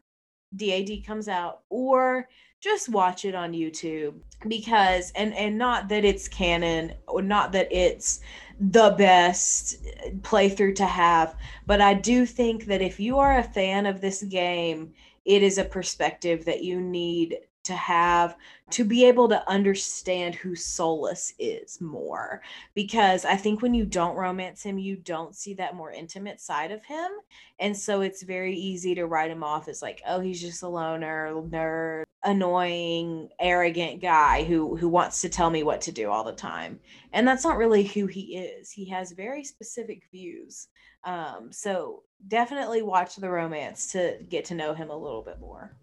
S2: DAD comes out or just watch it on YouTube because and and not that it's canon or not that it's the best playthrough to have, but I do think that if you are a fan of this game, it is a perspective that you need to have to be able to understand who Solas is more. Because I think when you don't romance him, you don't see that more intimate side of him. And so it's very easy to write him off as like, oh, he's just a loner, nerd, annoying, arrogant guy who who wants to tell me what to do all the time. And that's not really who he is. He has very specific views. Um, so definitely watch the romance to get to know him a little bit more.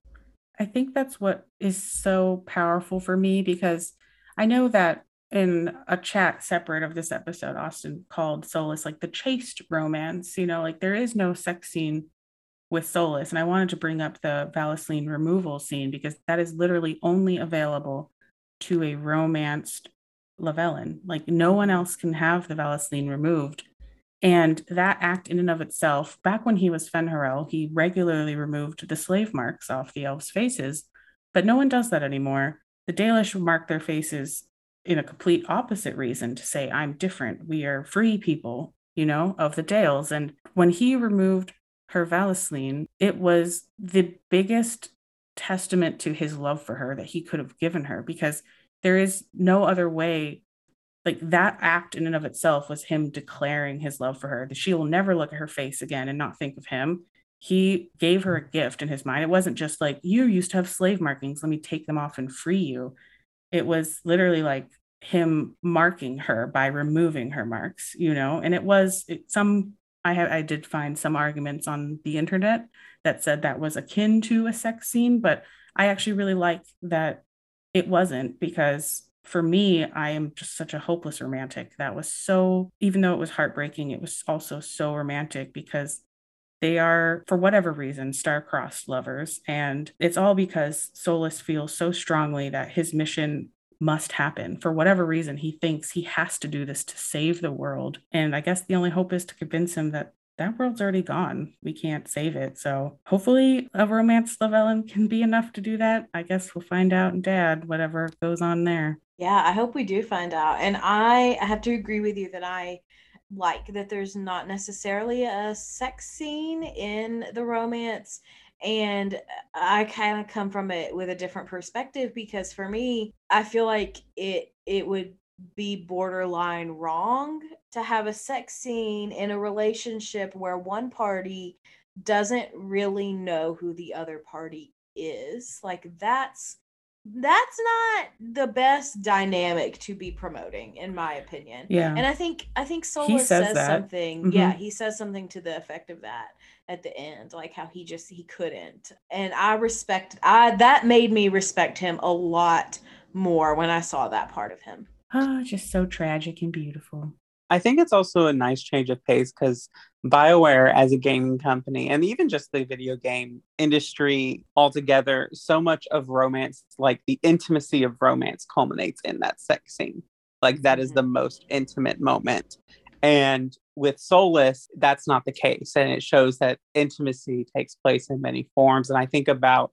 S4: I think that's what is so powerful for me because I know that in a chat separate of this episode, Austin called Solas like the chaste romance. You know, like there is no sex scene with Solas. And I wanted to bring up the vallaslin removal scene because that is literally only available to a romanced Lavellan. Like no one else can have the vallaslin removed and that act in and of itself, back when he was Fen'Harel, he regularly removed the slave marks off the elves' faces, but no one does that anymore. The Dalish mark their faces in a complete opposite reason to say, I'm different. We are free people, you know, of the Dales. And when he removed her vallaslin, it was the biggest testament to his love for her that he could have given her because there is no other way like that act in and of itself was him declaring his love for her that she will never look at her face again and not think of him. He gave her a gift in his mind. It wasn't just like you used to have slave markings. Let me take them off and free you. It was literally like him marking her by removing her marks you know? And it was it, some i i did find some arguments on the internet that said that was akin to a sex scene but i actually really like that it wasn't because for me, I am just such a hopeless romantic. That was so, even though it was heartbreaking, it was also so romantic because they are, for whatever reason, star-crossed lovers. And it's all because Solas feels so strongly that his mission must happen. For whatever reason, he thinks he has to do this to save the world. And I guess the only hope is to convince him that that world's already gone. We can't save it. So hopefully a romance Lavellan can be enough to do that. I guess we'll find out in Dad, whatever goes on there.
S2: Yeah, I hope we do find out. And I, have to agree with you that I like that there's not necessarily a sex scene in the romance. And uh, I kind of come from it with a different perspective because for me, I feel like it it would be borderline wrong to have a sex scene in a relationship where one party doesn't really know who the other party is. Like that's that's not the best dynamic to be promoting in my opinion
S4: Yeah.
S2: and i think i think solas
S4: says
S2: says, something yeah
S4: Mhm.
S2: he says something to the effect of that at the end like how he just he couldn't and i respect i that made me respect him a lot more when i saw that part of him
S4: Ah, just so tragic and beautiful.
S3: I think it's also a nice change of pace because BioWare, as a gaming company, and even just the video game industry altogether, so much of romance, like the intimacy of romance, culminates in that sex scene. Like, that is the mm-hmm. most intimate moment. And with Solas, that's not the case. And it shows that intimacy takes place in many forms. And I think about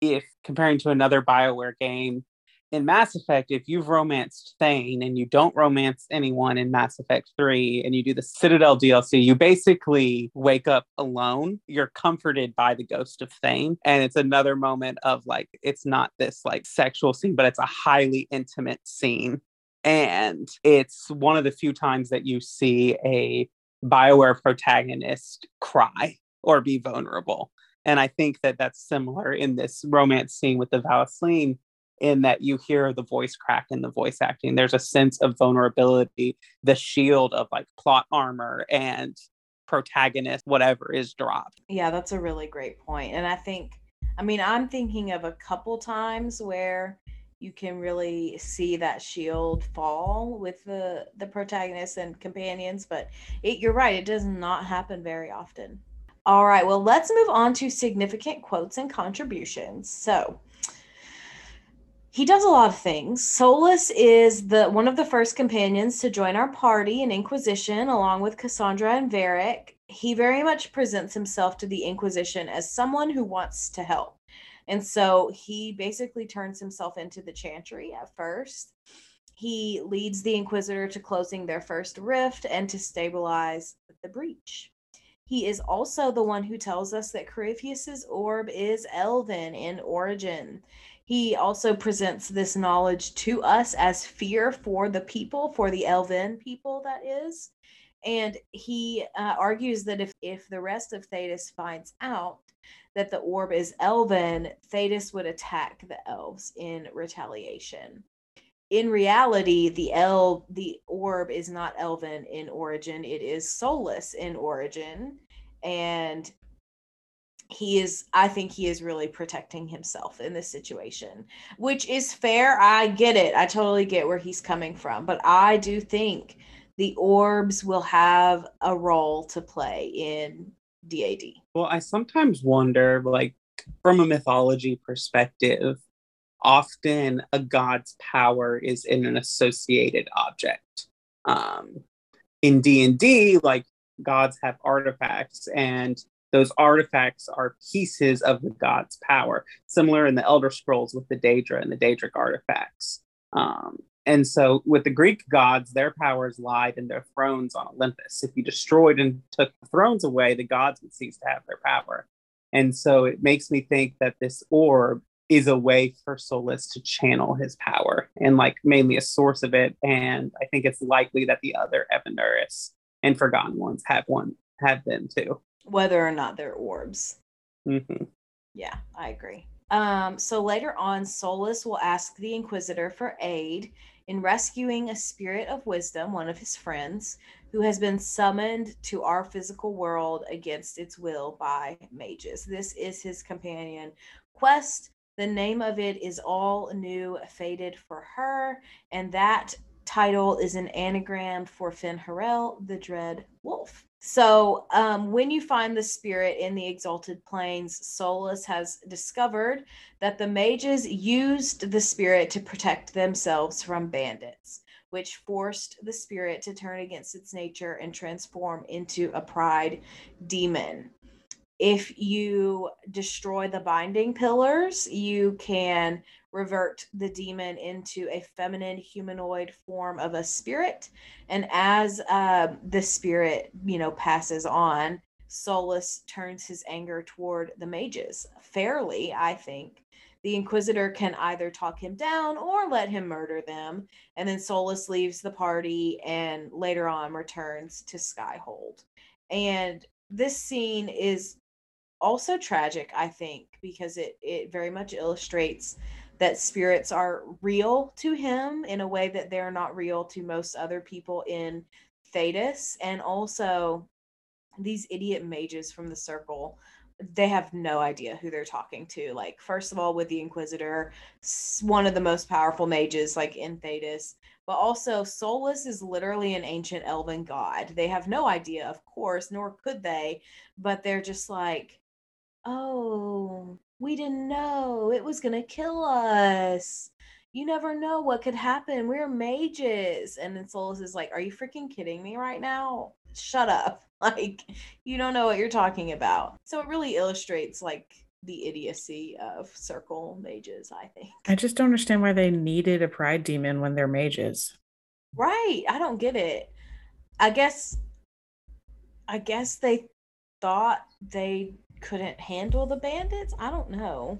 S3: if comparing to another BioWare game, in Mass Effect, if you've romanced Thane and you don't romance anyone in Mass Effect 3 and you do the Citadel DLC, you basically wake up alone. You're comforted by the ghost of Thane. And it's another moment of like, it's not this like sexual scene, but it's a highly intimate scene. And it's one of the few times that you see a BioWare protagonist cry or be vulnerable. And I think that that's similar in this romance scene with the vallaslin in that you hear the voice crack in the voice acting. There's a sense of vulnerability, the shield of like plot armor and protagonist, whatever is dropped.
S2: Yeah, that's a really great point. And I think, I mean, I'm thinking of a couple times where you can really see that shield fall with the the protagonists and companions, but it, you're right, it does not happen very often. All right, well, let's move on to significant quotes and contributions. So, he does a lot of things. Solas is the one of the first companions to join our party in Inquisition, along with Cassandra and Varric. He very much presents himself to the Inquisition as someone who wants to help. And so he basically turns himself into the Chantry at first. He leads the Inquisitor to closing their first rift and to stabilize the breach. He is also the one who tells us that Corypheus's orb is elven in origin. He also presents this knowledge to us as fear for the people, for the elven people, that is. And he uh, argues that if, if the rest of Thedas finds out that the orb is elven, Thedas would attack the elves in retaliation. In reality, the el the orb is not elven in origin; it is Solas in origin, and he is i think he is really protecting himself in this situation which is fair i get it i totally get where he's coming from but i do think the orbs will have a role to play in dad
S3: Well, I sometimes wonder, like, from a mythology perspective, often a god's power is in an associated object. Um, in D and D, like gods have artifacts, and those artifacts are pieces of the god's power. Similar in the Elder Scrolls with the Daedra and the Daedric artifacts. Um, and so, with the Greek gods, their powers lied in their thrones on Olympus. If you destroyed and took the thrones away, the gods would cease to have their power. And so, it makes me think that this orb is a way for Solas to channel his power and, like, mainly a source of it. And I think it's likely that the other Evanuris and Forgotten ones have one, have them too.
S2: Whether or not they're orbs
S3: hmm
S2: Yeah, I agree. Um, so later on, Solas will ask the Inquisitor for aid in rescuing a spirit of wisdom, one of his friends, who has been summoned to our physical world against its will by mages. This is his companion quest. The name of it is All New Faded for Her, and that title is an anagram for Fen'Harel, the Dread Wolf. So, um, when you find the spirit in the Exalted Plains, Solas has discovered that the mages used the spirit to protect themselves from bandits, which forced the spirit to turn against its nature and transform into a pride demon. If you destroy the binding pillars, you can revert the demon into a feminine humanoid form of a spirit and as uh, the spirit you know passes on Solas turns his anger toward the mages. Fairly, I think. The Inquisitor can either talk him down or let him murder them. And then Solas leaves the party and later on returns to Skyhold. And this scene is also tragic, I think, because it, it very much illustrates that spirits are real to him in a way that they're not real to most other people in Thedas. And also, these idiot mages from the circle they have no idea who they're talking to. Like, first of all, with the Inquisitor, one of the most powerful mages, like in Thedas, but also Solas is literally an ancient elven god. They have no idea, of course, nor could they, but they're just like, oh, we didn't know it was gonna kill us. You never know what could happen. We're mages. And then Solas is like, Are you freaking kidding me right now? Shut up. Like, you don't know what you're talking about. So it really illustrates like the idiocy of circle mages, I think.
S4: I just don't understand why they needed a pride demon when they're mages.
S2: Right. I don't get it. I guess I guess they thought they couldn't handle the bandits. I don't know.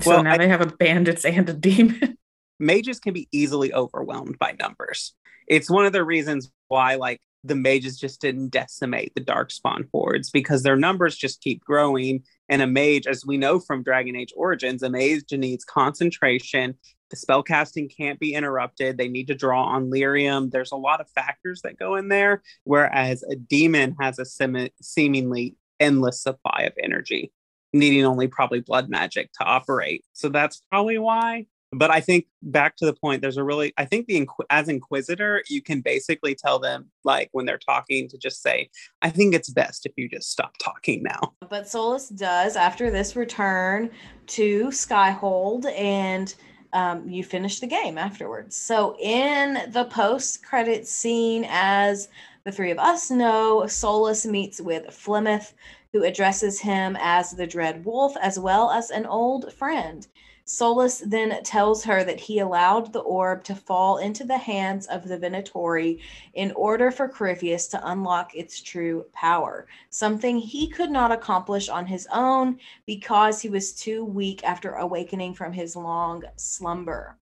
S4: So well, now I, they have a bandits and a demon.
S3: Mages can be easily overwhelmed by numbers. It's one of the reasons why like the mages just didn't decimate the darkspawn hordes because their numbers just keep growing. And a mage, as we know from Dragon Age Origins, a mage needs concentration. The spell casting can't be interrupted. They need to draw on lyrium. There's a lot of factors that go in there, whereas a demon has a sem- seemingly endless supply of energy, needing only probably blood magic to operate. So that's probably why but I think back to the point, there's a really, I think the as Inquisitor, you can basically tell them like when they're talking to just say, I think it's best if you just stop talking now.
S2: But Solas does after this return to Skyhold and um, you finish the game afterwards. So in the post credit scene, as the three of us know, Solas meets with Flemeth, who addresses him as the Dread Wolf, as well as an old friend. Solas then tells her that he allowed the orb to fall into the hands of the Venatori in order for Corypheus to unlock its true power, something he could not accomplish on his own because he was too weak after awakening from his long slumber.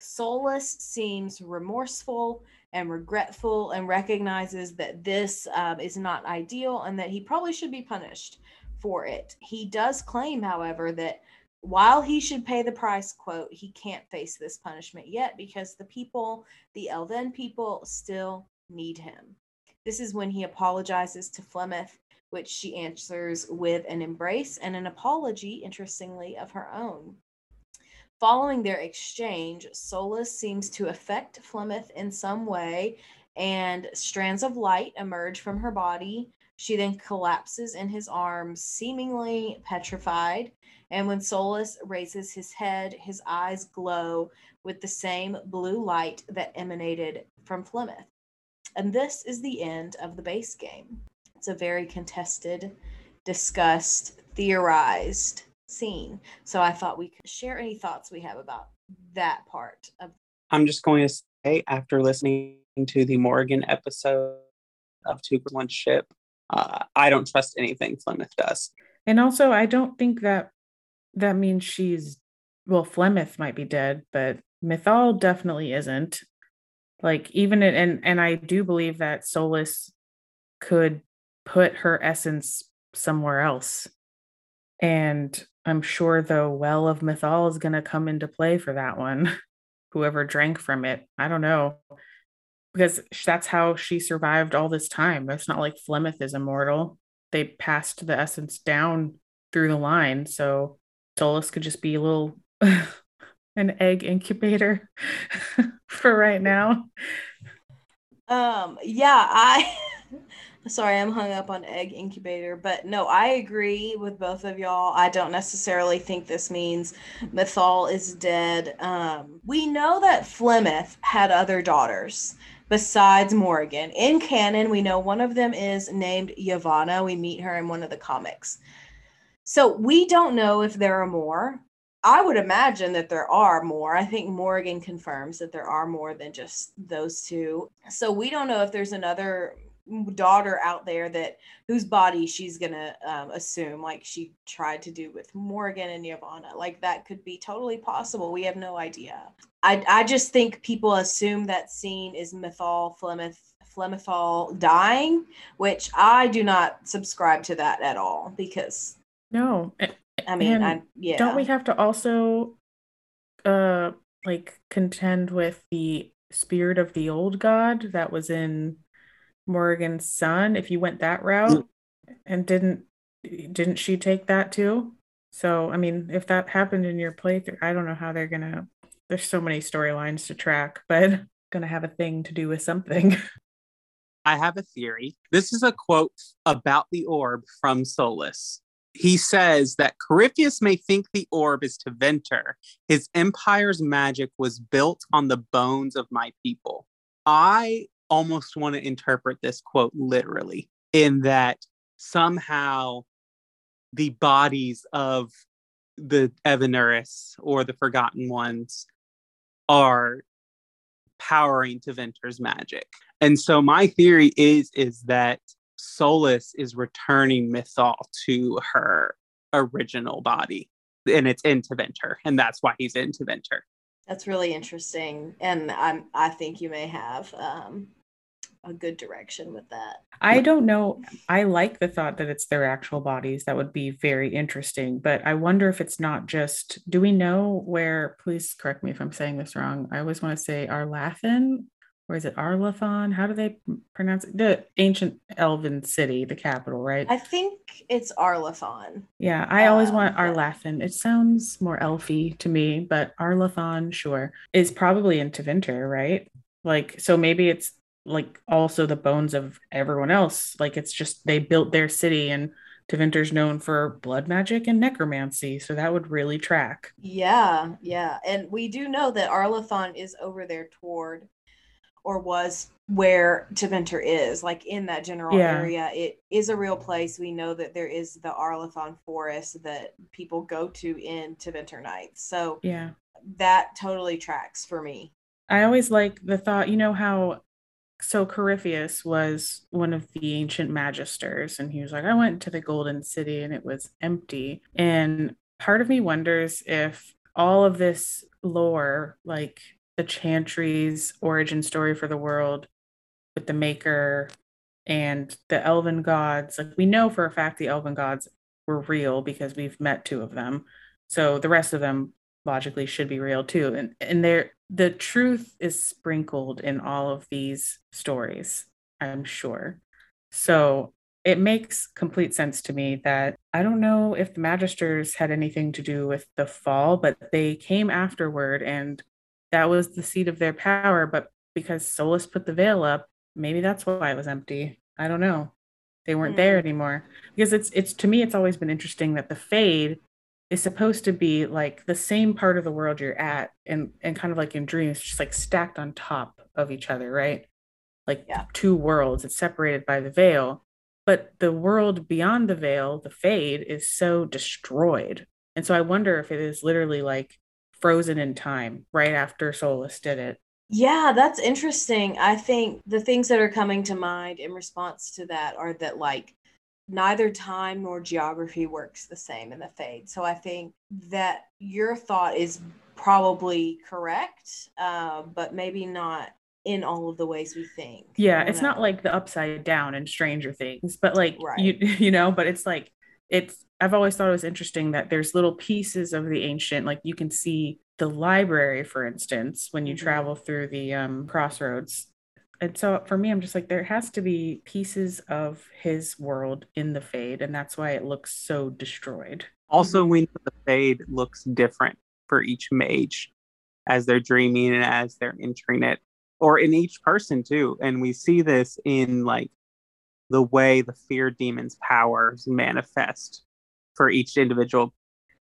S2: Solas seems remorseful and regretful and recognizes that this um, is not ideal and that he probably should be punished for it. He does claim, however, that while he should pay the price, quote, he can't face this punishment yet because the people, the Elven people, still need him. This is when he apologizes to Flemeth, which she answers with an embrace and an apology, interestingly, of her own. Following their exchange, Solas seems to affect Flemeth in some way, and strands of light emerge from her body. She then collapses in his arms, seemingly petrified. And when Solas raises his head, his eyes glow with the same blue light that emanated from Flemeth. And this is the end of the base game. It's a very contested, discussed, theorized scene. So I thought we could share any thoughts we have about that part of
S3: I'm just going to say after listening to the Morrigan episode of Two One Ship, uh, I don't trust anything Flemeth does.
S4: And also I don't think that that means she's well, Flemeth might be dead, but Mythal definitely isn't. Like even in, and and I do believe that Solas could put her essence somewhere else. And I'm sure the well of Mythal is going to come into play for that one. Whoever drank from it, I don't know. Because that's how she survived all this time. It's not like Flemeth is immortal. They passed the essence down through the line. So Solas could just be a little an egg incubator for right now.
S2: Um, yeah, I sorry, I'm hung up on egg incubator, but no, I agree with both of y'all. I don't necessarily think this means Mythal is dead. Um, we know that Flemeth had other daughters besides Morrigan. In canon, we know one of them is named Yavanna. We meet her in one of the comics. So we don't know if there are more. I would imagine that there are more. I think Morrigan confirms that there are more than just those two. So we don't know if there's another daughter out there that whose body she's gonna um, assume like she tried to do with morrigan and yavanna like that could be totally possible we have no idea i i just think people assume that scene is mythal flemeth flemethal dying which i do not subscribe to that at all because
S4: No.
S2: i mean I, yeah
S4: Don't we have to also uh like contend with the spirit of the old god that was in Morrigan's son if you went that hmm. route and didn't didn't she take that too? So, I mean, if that happened in your playthrough, I don't know how they're gonna there's so many storylines to track, but gonna have a thing to do with something.
S3: I have a theory. This is a quote about the orb from Solas. He says that Corypheus may think the orb is Tevinter. His empire's magic was built on the bones of my people. I almost want to interpret this quote literally, in that somehow the bodies of the Evanuris or the Forgotten Ones are powering Tevinter's magic. And so my theory is is that Solas is returning Mythal to her original body. And it's in Tevinter. And that's why he's in Tevinter.
S2: that's really interesting and i'm i think you may have um a good direction with that
S4: I don't know. I like the thought that it's their actual bodies. That would be very interesting. But I wonder if it's not just, do we know where, please correct me if I'm saying this wrong. I always want to say Arlathan, or is it Arlathon? How do they pronounce it? The ancient elven city, the capital, right?
S2: i think it's arlathon
S4: Yeah, I always
S2: Um,
S4: want Arlathan. It sounds more elfy to me, but Arlathon, sure, is probably in Tevinter, right? Like, so maybe it's like also the bones of everyone else. Like, it's just they built their city, and Tevinter's known for blood magic and necromancy, so that would really track.
S2: Yeah, yeah. And we do know that Arlathon is over there toward or was where Tevinter is, like in that general
S4: Yeah.
S2: area. It is a real place. We know that there is the Arlathon forest that people go to in Tevinter Nights. So
S4: Yeah.
S2: that totally tracks for me.
S4: I always like the thought, you know how so Corypheus was one of the ancient magisters, and he was like, I went to the Golden City and it was empty. And part of me wonders if all of this lore, like the Chantry's origin story for the world with the Maker and the Elven gods, like we know for a fact the Elven gods were real because we've met two of them. So the rest of them logically should be real too. And and there the truth is sprinkled in all of these stories, I'm sure. So it makes complete sense to me that I don't know if the Magisters had anything to do with the fall, but they came afterward and that was the seat of their power. But because Solas put the veil up, maybe that's why it was empty. I don't know. They weren't there hmm. anymore. Because it's it's to me it's always been interesting that the Fade is supposed to be like the same part of the world you're at and and kind of like in dreams just like stacked on top of each other right? Like two worlds it's separated by the veil. But the world beyond the veil the fade is so destroyed. And so i wonder if it is literally like frozen in time right after solas did it.
S2: Yeah, that's interesting. I think the things that are coming to mind in response to that are that like neither time nor geography works the same in the fade. So I think that your thought is probably correct, uh, but maybe not in all of the ways we think.
S4: Yeah it's not like the upside down in stranger things but like
S2: Right.
S4: you you know but it's like it's i've always thought it was interesting that there's little pieces of the ancient like you can see the library for instance when you
S2: Mhm.
S4: travel through the um, crossroads and so for me i'm just like there has to be pieces of his world in the fade and that's why it looks so destroyed
S3: Also, mm-hmm. we know the fade looks different for each mage as they're dreaming and as they're entering it, or in each person too. And we see this in like the way the fear demon's powers manifest for each individual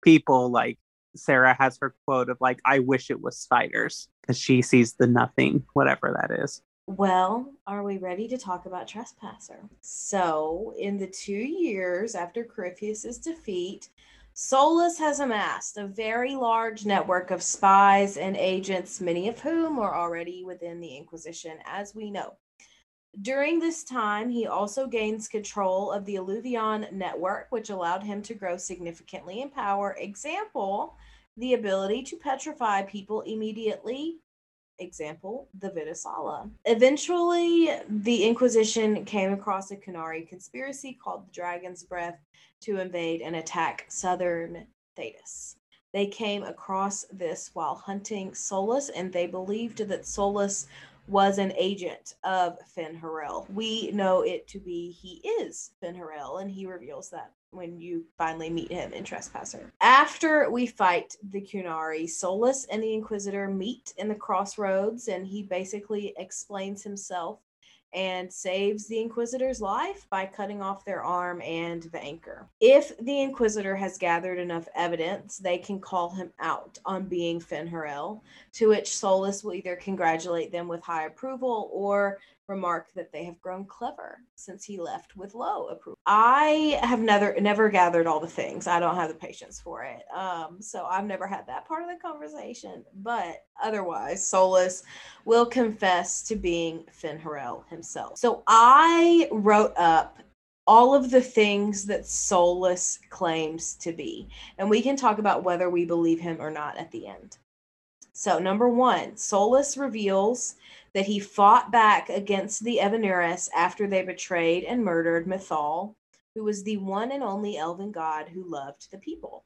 S3: people. Like Sarah has her quote of like, "I wish it was spiders," because she sees the nothing, whatever that is.
S2: Well, are we ready to talk about Trespasser? So, in the two years after Corypheus's defeat, Solas has amassed a very large network of spies and agents, many of whom are already within the Inquisition, as we know. During this time, he also gains control of the eluvian network, which allowed him to grow significantly in power. Example, the ability to petrify people immediately. Example, the Vitasala. Eventually, the Inquisition came across a Qunari conspiracy called the Dragon's Breath to invade and attack southern Thedas. They came across this while hunting Solas, and they believed that Solas was an agent of Fen Harel. We know it to be he is Fen Harel, and he reveals that when you finally meet him in Trespasser. After we fight the Qunari, Solas and the Inquisitor meet in the crossroads, and he basically explains himself and saves the Inquisitor's life by cutting off their arm and the anchor. If the Inquisitor has gathered enough evidence, they can call him out on being Fen Harel, to which Solas will either congratulate them with high approval or remark that they have grown clever since he left with low approval. I have never never gathered all the things. I don't have the patience for it. Um, so I've never had that part of the conversation. But otherwise, Solas will confess to being Fen Harel himself. So I wrote up all of the things that Solas claims to be. And we can talk about whether we believe him or not at the end. So, number one, Solas reveals that he fought back against the Evanuris after they betrayed and murdered Mythal, who was the one and only elven god who loved the people.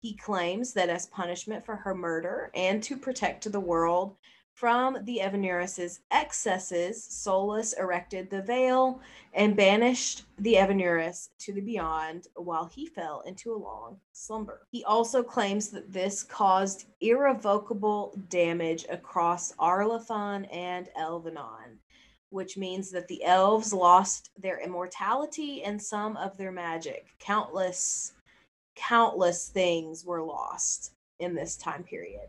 S2: He claims that as punishment for her murder and to protect the world from the Evanuris' excesses, Solas erected the veil and banished the Evanuris to the beyond while he fell into a long slumber. He also claims that this caused irrevocable damage across Arlathan and Elvhenan, which means that the elves lost their immortality and some of their magic. Countless, countless things were lost in this time period.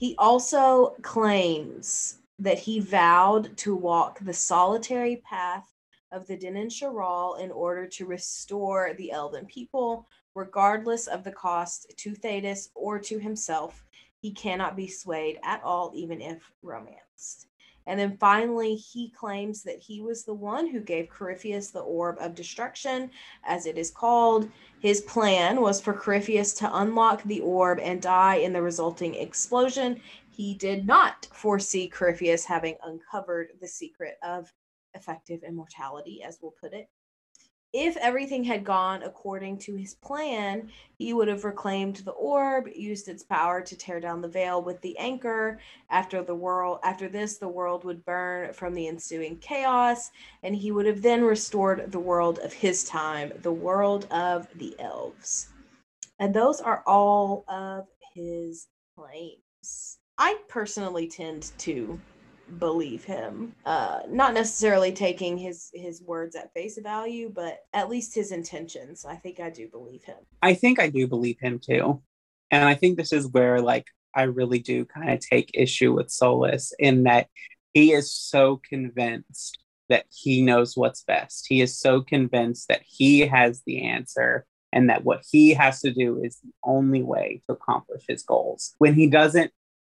S2: He also claims that he vowed to walk the solitary path of the Dinan Shiral in order to restore the Elven people, regardless of the cost to Thedas or to himself. He cannot be swayed at all, even if romanced. And then finally, he claims that he was the one who gave Corypheus the Orb of Destruction, as it is called. His plan was for Corypheus to unlock the orb and die in the resulting explosion. He did not foresee Corypheus having uncovered the secret of effective immortality, as we'll put it if everything had gone according to his plan, he would have reclaimed the orb, used its power to tear down the veil with the anchor. After the world after this, the world would burn from the ensuing chaos, and he would have then restored the world of his time, the world of the elves. And those are all of his claims. I personally tend to believe him. Uh not necessarily taking his his words at face value but at least his intentions. I think i do believe him.
S3: I think i do believe him too. And i think this is where like i really do kind of take issue with solas in that he is so convinced that he knows what's best. He is so convinced that he has the answer and that what he has to do is the only way to accomplish his goals. When he doesn't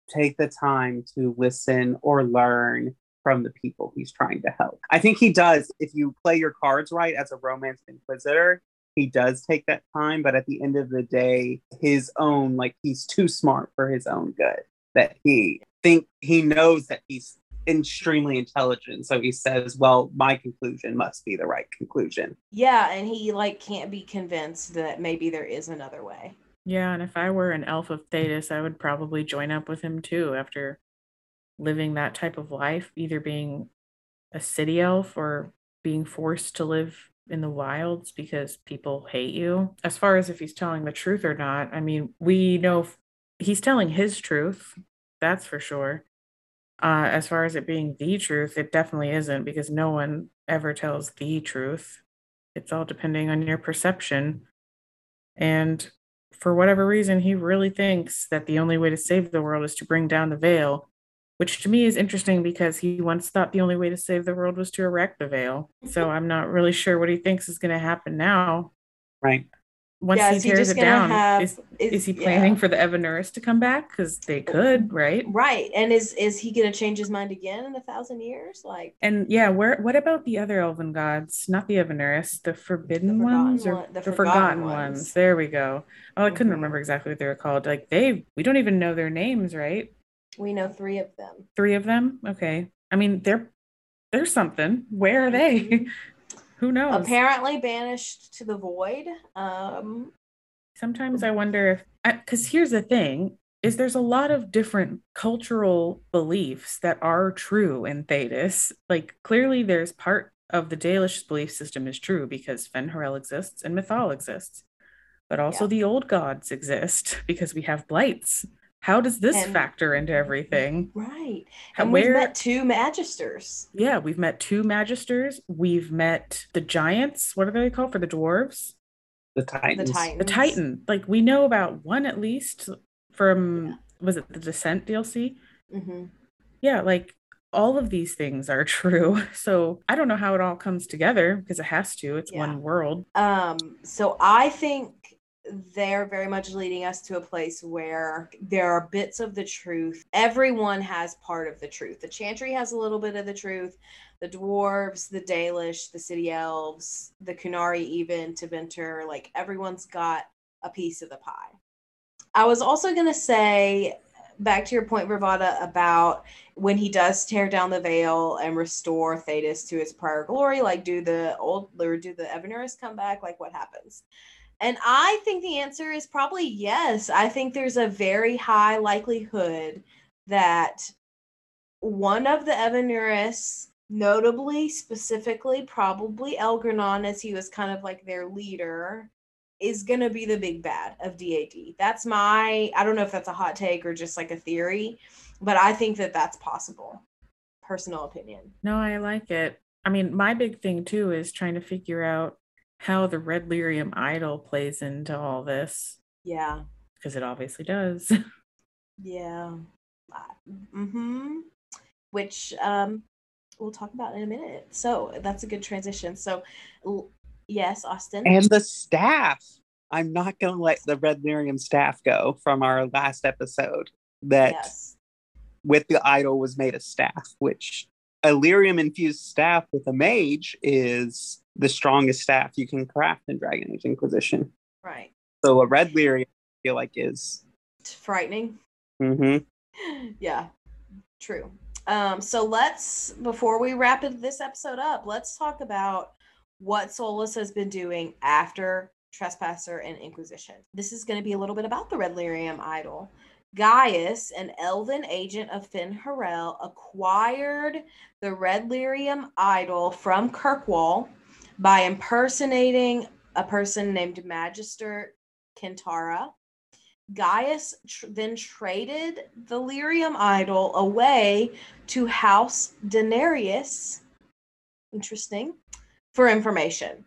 S3: take the time to listen or learn from the people he's trying to help. I think he does. If you play your cards right as a romance inquisitor, he does take that time, but at the end of the day, his own like he's too smart for his own good. That he think he knows that he's extremely intelligent so he says well my conclusion must be the right conclusion
S2: yeah and he like can't be convinced that maybe there is another way
S4: yeah, and if I were an elf of Thedas, I would probably join up with him too after living that type of life, either being a city elf or being forced to live in the wilds because people hate you. As far as if he's telling the truth or not, I mean, we know he's telling his truth, that's for sure. Uh, as far as it being the truth, it definitely isn't because no one ever tells the truth. It's all depending on your perception. And for whatever reason, he really thinks that the only way to save the world is to bring down the veil, which to me is interesting because he once thought the only way to save the world was to erect the veil. So mm-hmm. I'm not really sure what he thinks is going to happen now.
S3: Right.
S4: Once
S2: Yeah,
S4: he tears
S2: just
S4: it down,
S2: have-
S4: is,
S2: is-
S4: is he
S2: yeah.
S4: planning for the Evanuris to come back? Because they could, right?
S2: Right. And is is he gonna change his mind again in a thousand years? Like
S4: And yeah, where what about the other elven gods? Not the Evanuris, the forbidden
S2: forgotten
S4: ones or
S2: one- the
S4: the,
S2: forgotten
S4: forgotten,
S2: ones.
S4: ones. There we go. Oh, I couldn't
S2: Mhm.
S4: remember exactly what they were called. Like they we don't even know their names, right?
S2: we know three of them.
S4: Three of them? Okay. I mean, they're there's something. Where are they? Who knows?
S2: Apparently banished to the void. Um
S4: Sometimes I wonder if, because here's the thing: is there's a lot of different cultural beliefs that are true in Thedas. Like clearly, there's part of the Dalish belief system is true because Fen'Harel exists and Mythal exists, but also
S2: Yeah.
S4: the old gods exist because we have blights. How does this
S2: And-
S4: factor into everything?
S2: right.
S4: How-
S2: And we've
S4: where-
S2: met two magisters.
S4: Yeah, we've met two magisters. We've met the giants. What are they called for the dwarves?
S3: The Titans.
S2: The Titans.
S4: The Titan. Like we know about one at least from was it the Descent DLC?
S2: hmm
S4: Yeah, like all of these things are true. So I don't know how it all comes together because it has to. It's
S2: Yeah.
S4: one world.
S2: Um, so I think they're very much leading us to a place where there are bits of the truth. Everyone has part of the truth. The Chantry has a little bit of the truth. The dwarves, the Dalish, the city elves, the Qunari, even Tevinter, like everyone's got a piece of the pie. I was also gonna say back to your point, Bravada, about when he does tear down the veil and restore Thedas to his prior glory, like do the old or do the Evanuris come back? Like what happens? And I think the answer is probably yes. I think there's a very high likelihood that one of the Evanuris, notably, specifically, probably Elgar'nan, as he was kind of like their leader, is going to be the big bad of DAD. That's my, I don't know if that's a hot take or just like a theory, but I think that that's possible. Personal opinion.
S4: No, I like it. I mean, my big thing too is trying to figure out how the red lyrium idol plays into all this
S2: Yeah.
S4: because it obviously does.
S2: Yeah. Mm-hmm. Which um we'll talk about in a minute. So that's a good transition. So l- yes, Austin.
S3: And the staff. I'm not going to let the Red Lyrium staff go from our last episode that
S2: yes.
S3: with the idol was made a staff, which a lyrium infused staff with a mage is the strongest staff you can craft in Dragon Age Inquisition.
S2: Right.
S3: So a red lyrium, I feel like, is.
S2: It's frightening.
S3: hmm
S2: yeah. True. Um so let's before we wrap this episode up, let's talk about what Solas has been doing after Trespasser and Inquisition. This is going to be a little bit about the Red Lyrium idol. Gaius, an elven agent of Fen Harel, acquired the Red Lyrium idol from Kirkwall by impersonating a person named Magister Kintara. Gaius tr- then traded the Lyrium idol away to House Denarius. Interesting. For information,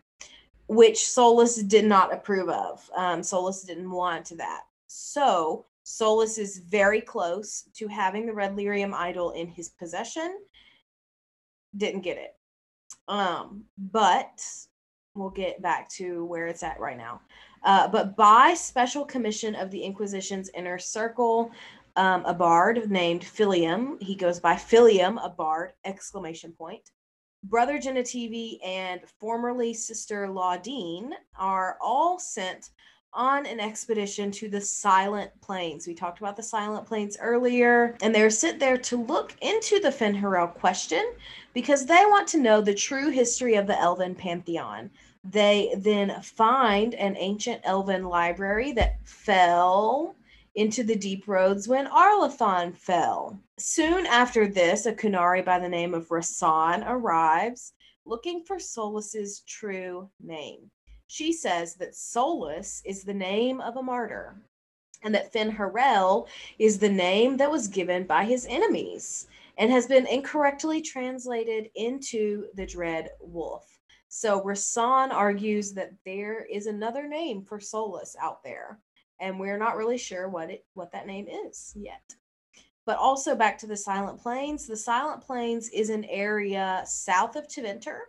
S2: which Solas did not approve of. Um, Solas didn't want that. So Solas is very close to having the Red Lyrium idol in his possession. Didn't get it. Um, but we'll get back to where it's at right now. Uh, but by special commission of the Inquisition's inner circle, um, a bard named Philliam, he goes by Philliam, a bard, exclamation point. Brother Genitivi and formerly Sister Laudine are all sent on an expedition to the Silent Plains. We talked about the Silent Plains earlier, and they're sent there to look into the Fen'Harel question because they want to know the true history of the Elven Pantheon. They then find an ancient elven library that fell into the deep roads when Arlathon fell. Soon after this, a Qunari by the name of Rasan arrives looking for Solas's true name. She says that Solas is the name of a martyr and that Fen Harel is the name that was given by his enemies and has been incorrectly translated into the Dread Wolf. So Rasan argues that there is another name for Solas out there, and we're not really sure what it what that name is yet. But also back to the Silent Plains. The Silent Plains is an area south of Tevinter.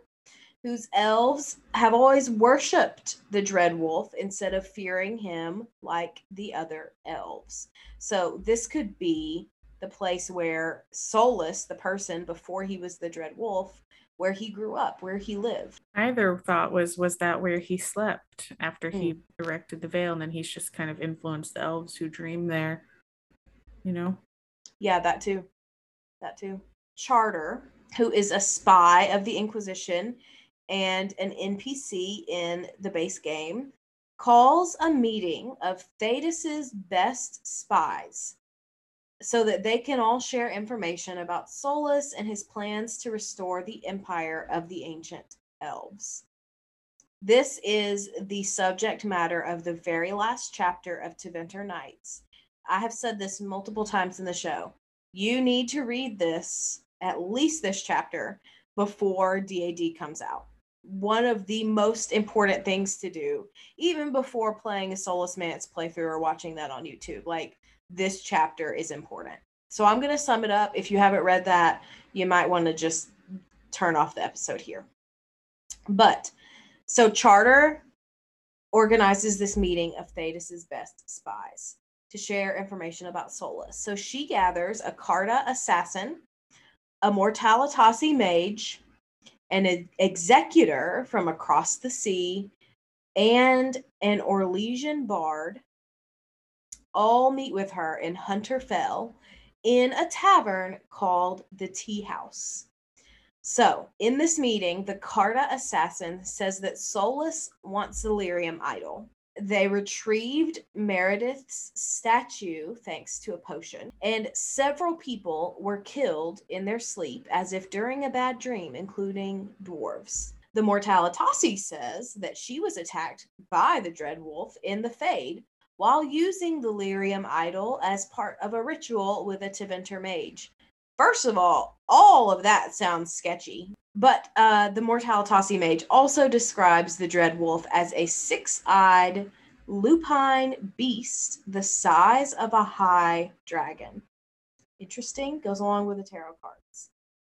S2: Whose elves have always worshipped the dread wolf instead of fearing him like the other elves. So this could be the place where Solas, the person before he was the dread wolf, where he grew up, where he lived.
S4: Either thought was was that where he slept after he mm. erected the veil, and then he's just kind of influenced the elves who dream there. You know?
S2: Yeah, that too. That too. Charter, who is a spy of the Inquisition and an NPC in the base game, calls a meeting of Thedas's best spies so that they can all share information about Solas and his plans to restore the empire of the ancient elves. This is the subject matter of the very last chapter of Tevinter Nights. I have said this multiple times in the show. You need to read this, at least this chapter, before DAD comes out. One of the most important things to do, even before playing a Solas Mance playthrough or watching that on YouTube. Like, this chapter is important. So I'm going to sum it up. If you haven't read that, you might want to just turn off the episode here. But so Charter organizes this meeting of Thedas's best spies to share information about Solas. So she gathers a Carta assassin, a Mortalitasi mage, an executor from across the sea, and an Orlesian bard all meet with her in Hunter Fell in a tavern called the Tea House. So, in this meeting, the Carta assassin says that Solas wants the lyrium idol. They retrieved Meredith's statue thanks to a potion, and several people were killed in their sleep as if during a bad dream, including dwarves. The Mortalitasi says that she was attacked by the Dread Wolf in the Fade while using the lyrium idol as part of a ritual with a Tevinter mage. First of all, all of that sounds sketchy. But uh, the Mortalitasi mage also describes the Dread Wolf as a six eyed lupine beast the size of a high dragon. Interesting, goes along with the tarot cards.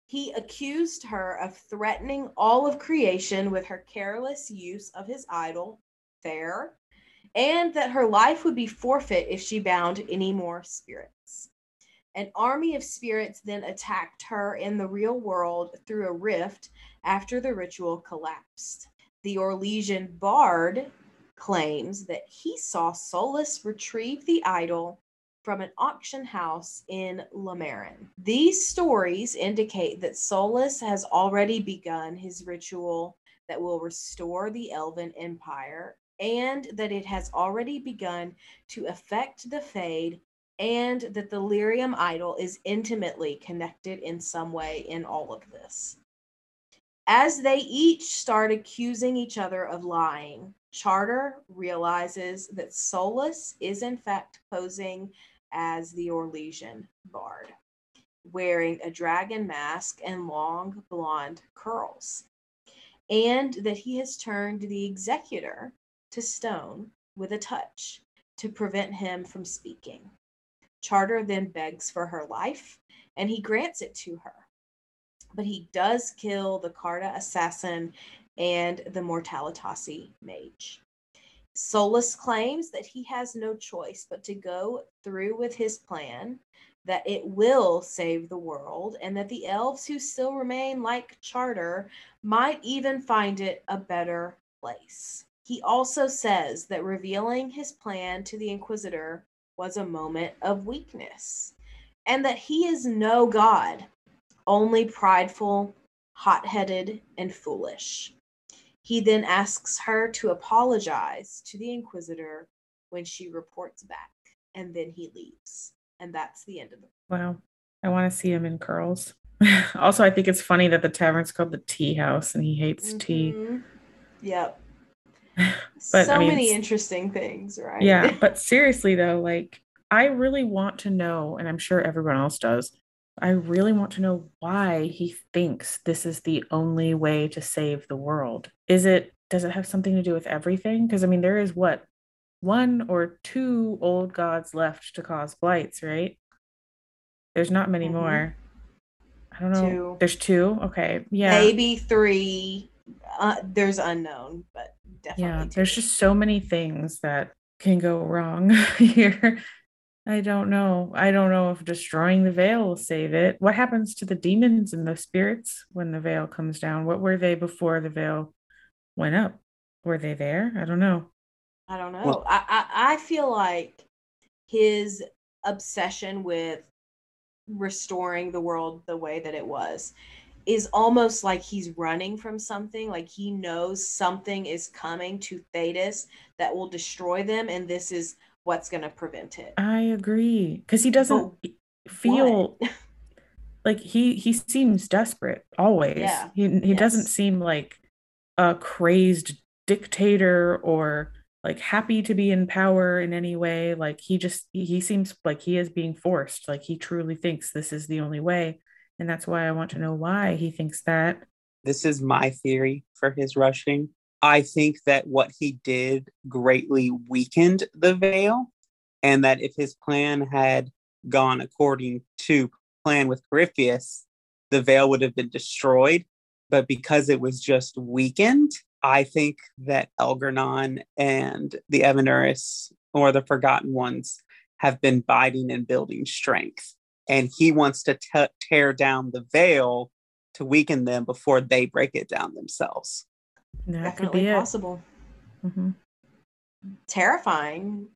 S2: He accused her of threatening all of creation with her careless use of his idol, Fair, and that her life would be forfeit if she bound any more spirits. An army of spirits then attacked her in the real world through a rift after the ritual collapsed. The Orlesian bard claims that he saw Solas retrieve the idol from an auction house in Lamarin. These stories indicate that Solas has already begun his ritual that will restore the Elven Empire and that it has already begun to affect the Fade, and that the lyrium idol is intimately connected in some way in all of this. As they each start accusing each other of lying, Charter realizes that Solas is in fact posing as the Orlesian bard, wearing a dragon mask and long blonde curls, and that he has turned the executor to stone with a touch to prevent him from speaking. Charter then begs for her life, and he grants it to her. But he does kill the Carta assassin and the Mortalitasi mage. Solas claims that he has no choice but to go through with his plan, that it will save the world, and that the elves who still remain like Charter might even find it a better place. He also says that revealing his plan to the Inquisitor was a moment of weakness, and that he is no god, only prideful, hot headed, and foolish. He then asks her to apologize to the Inquisitor when she reports back, and then he leaves. And that's the end of it.
S4: Wow. I want to see him in curls. also, I think it's funny that the tavern's called the Tea House and he hates mm-hmm. tea.
S2: Yep. but so I mean, many interesting things, right?
S4: Yeah, but seriously though, like I really want to know, and I'm sure everyone else does. I really want to know why he thinks this is the only way to save the world. Is it does it have something to do with everything? Because I mean, there is what one or two old gods left to cause blights, right? There's not many mm-hmm. more. I don't know. Two. There's two. Okay. Yeah.
S2: Maybe three. uh, there's unknown, but definitely.
S4: Yeah,
S2: two.
S4: there's just so many things that can go wrong here. I don't know. I don't know if destroying the veil will save it. What happens to the demons and the spirits when the veil comes down? What were they before the veil went up? Were they there? I don't know.
S2: I don't know.
S3: Well-
S2: I, I I feel like his obsession with restoring the world the way that it was is almost like he's running from something. Like he knows something is coming to Thedas that will destroy them, and this is what's going to prevent it.
S4: I agree because he doesn't feel like he he seems desperate always.
S2: Yeah.
S4: He he doesn't seem like a crazed dictator or like happy to be in power in any way. Like he just he seems like he is being forced. Like he truly thinks this is the only way, and that's why I want to know why he thinks that.
S3: this is my theory for his rushing. I think that what he did greatly weakened the veil, and that if his plan had gone according to plan with Corypheus, the veil would have been destroyed. But because it was just weakened, I think that Elgar'nan and the Evanuris or the Forgotten Ones have been biding and building strength. And he wants to te- tear down the veil to weaken them before they break it down themselves.
S4: That could
S2: Definitely
S4: be it.
S2: possible.
S4: Mhm.
S2: Terrifying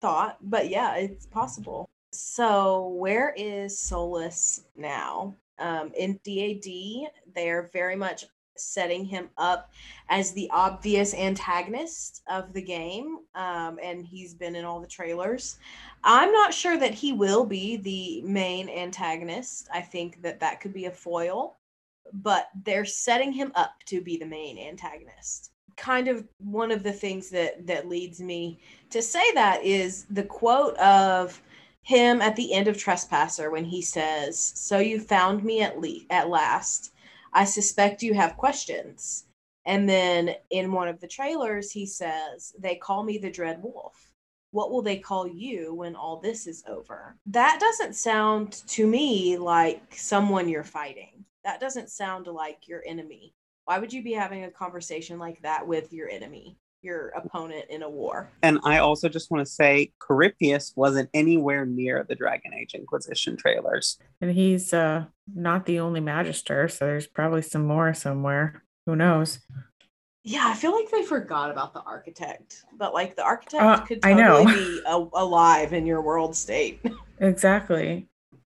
S2: thought, but yeah, it's possible. So, where is Solas now? Um, in DAD, they're very much setting him up as the obvious antagonist of the game, um, and he's been in all the trailers. I'm not sure that he will be the main antagonist. I think that that could be a foil, but they're setting him up to be the main antagonist. Kind of one of the things that that leads me to say that is the quote of him at the end of Trespasser when he says, "So you found me at le- at last. I suspect you have questions." And then in one of the trailers, he says, "They call me the Dread Wolf. What will they call you when all this is over?" That doesn't sound to me like someone you're fighting. That doesn't sound like your enemy. Why would you be having a conversation like that with your enemy, your opponent in a war?
S3: And I also just want to say Corypheus wasn't anywhere near the Dragon Age Inquisition trailers.
S4: And he's uh not the only magister, so there's probably some more somewhere. Who knows?
S2: Yeah, I feel like they forgot about the architect, but like the architect
S4: Uh,
S2: could
S4: I
S2: totally
S4: know.
S2: be a- alive in your world state.
S4: Exactly.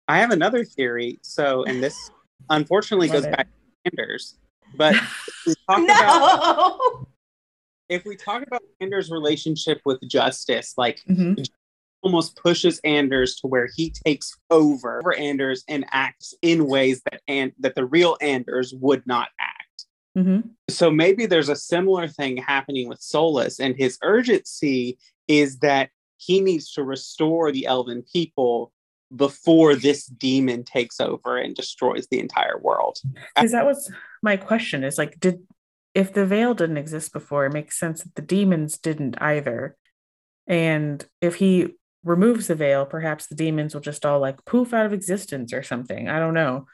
S3: I have another theory. So, and this unfortunately
S4: Love
S3: goes
S4: it.
S3: back to Anders, but if we talk about
S2: no.
S3: If we talk about Anders' relationship with Justice, like
S4: Mhm.
S3: almost pushes Anders to where he takes over for Anders and acts in ways that and that the real Anders would not act.
S4: hmm
S3: So maybe there's a similar thing happening with Solas, and his urgency is that he needs to restore the elven people before this demon takes over and destroys the entire world.
S4: Because that was my question is like, did if the veil didn't exist before, it makes sense that the demons didn't either. And if he removes the veil, perhaps the demons will just all like poof out of existence or something. I don't know.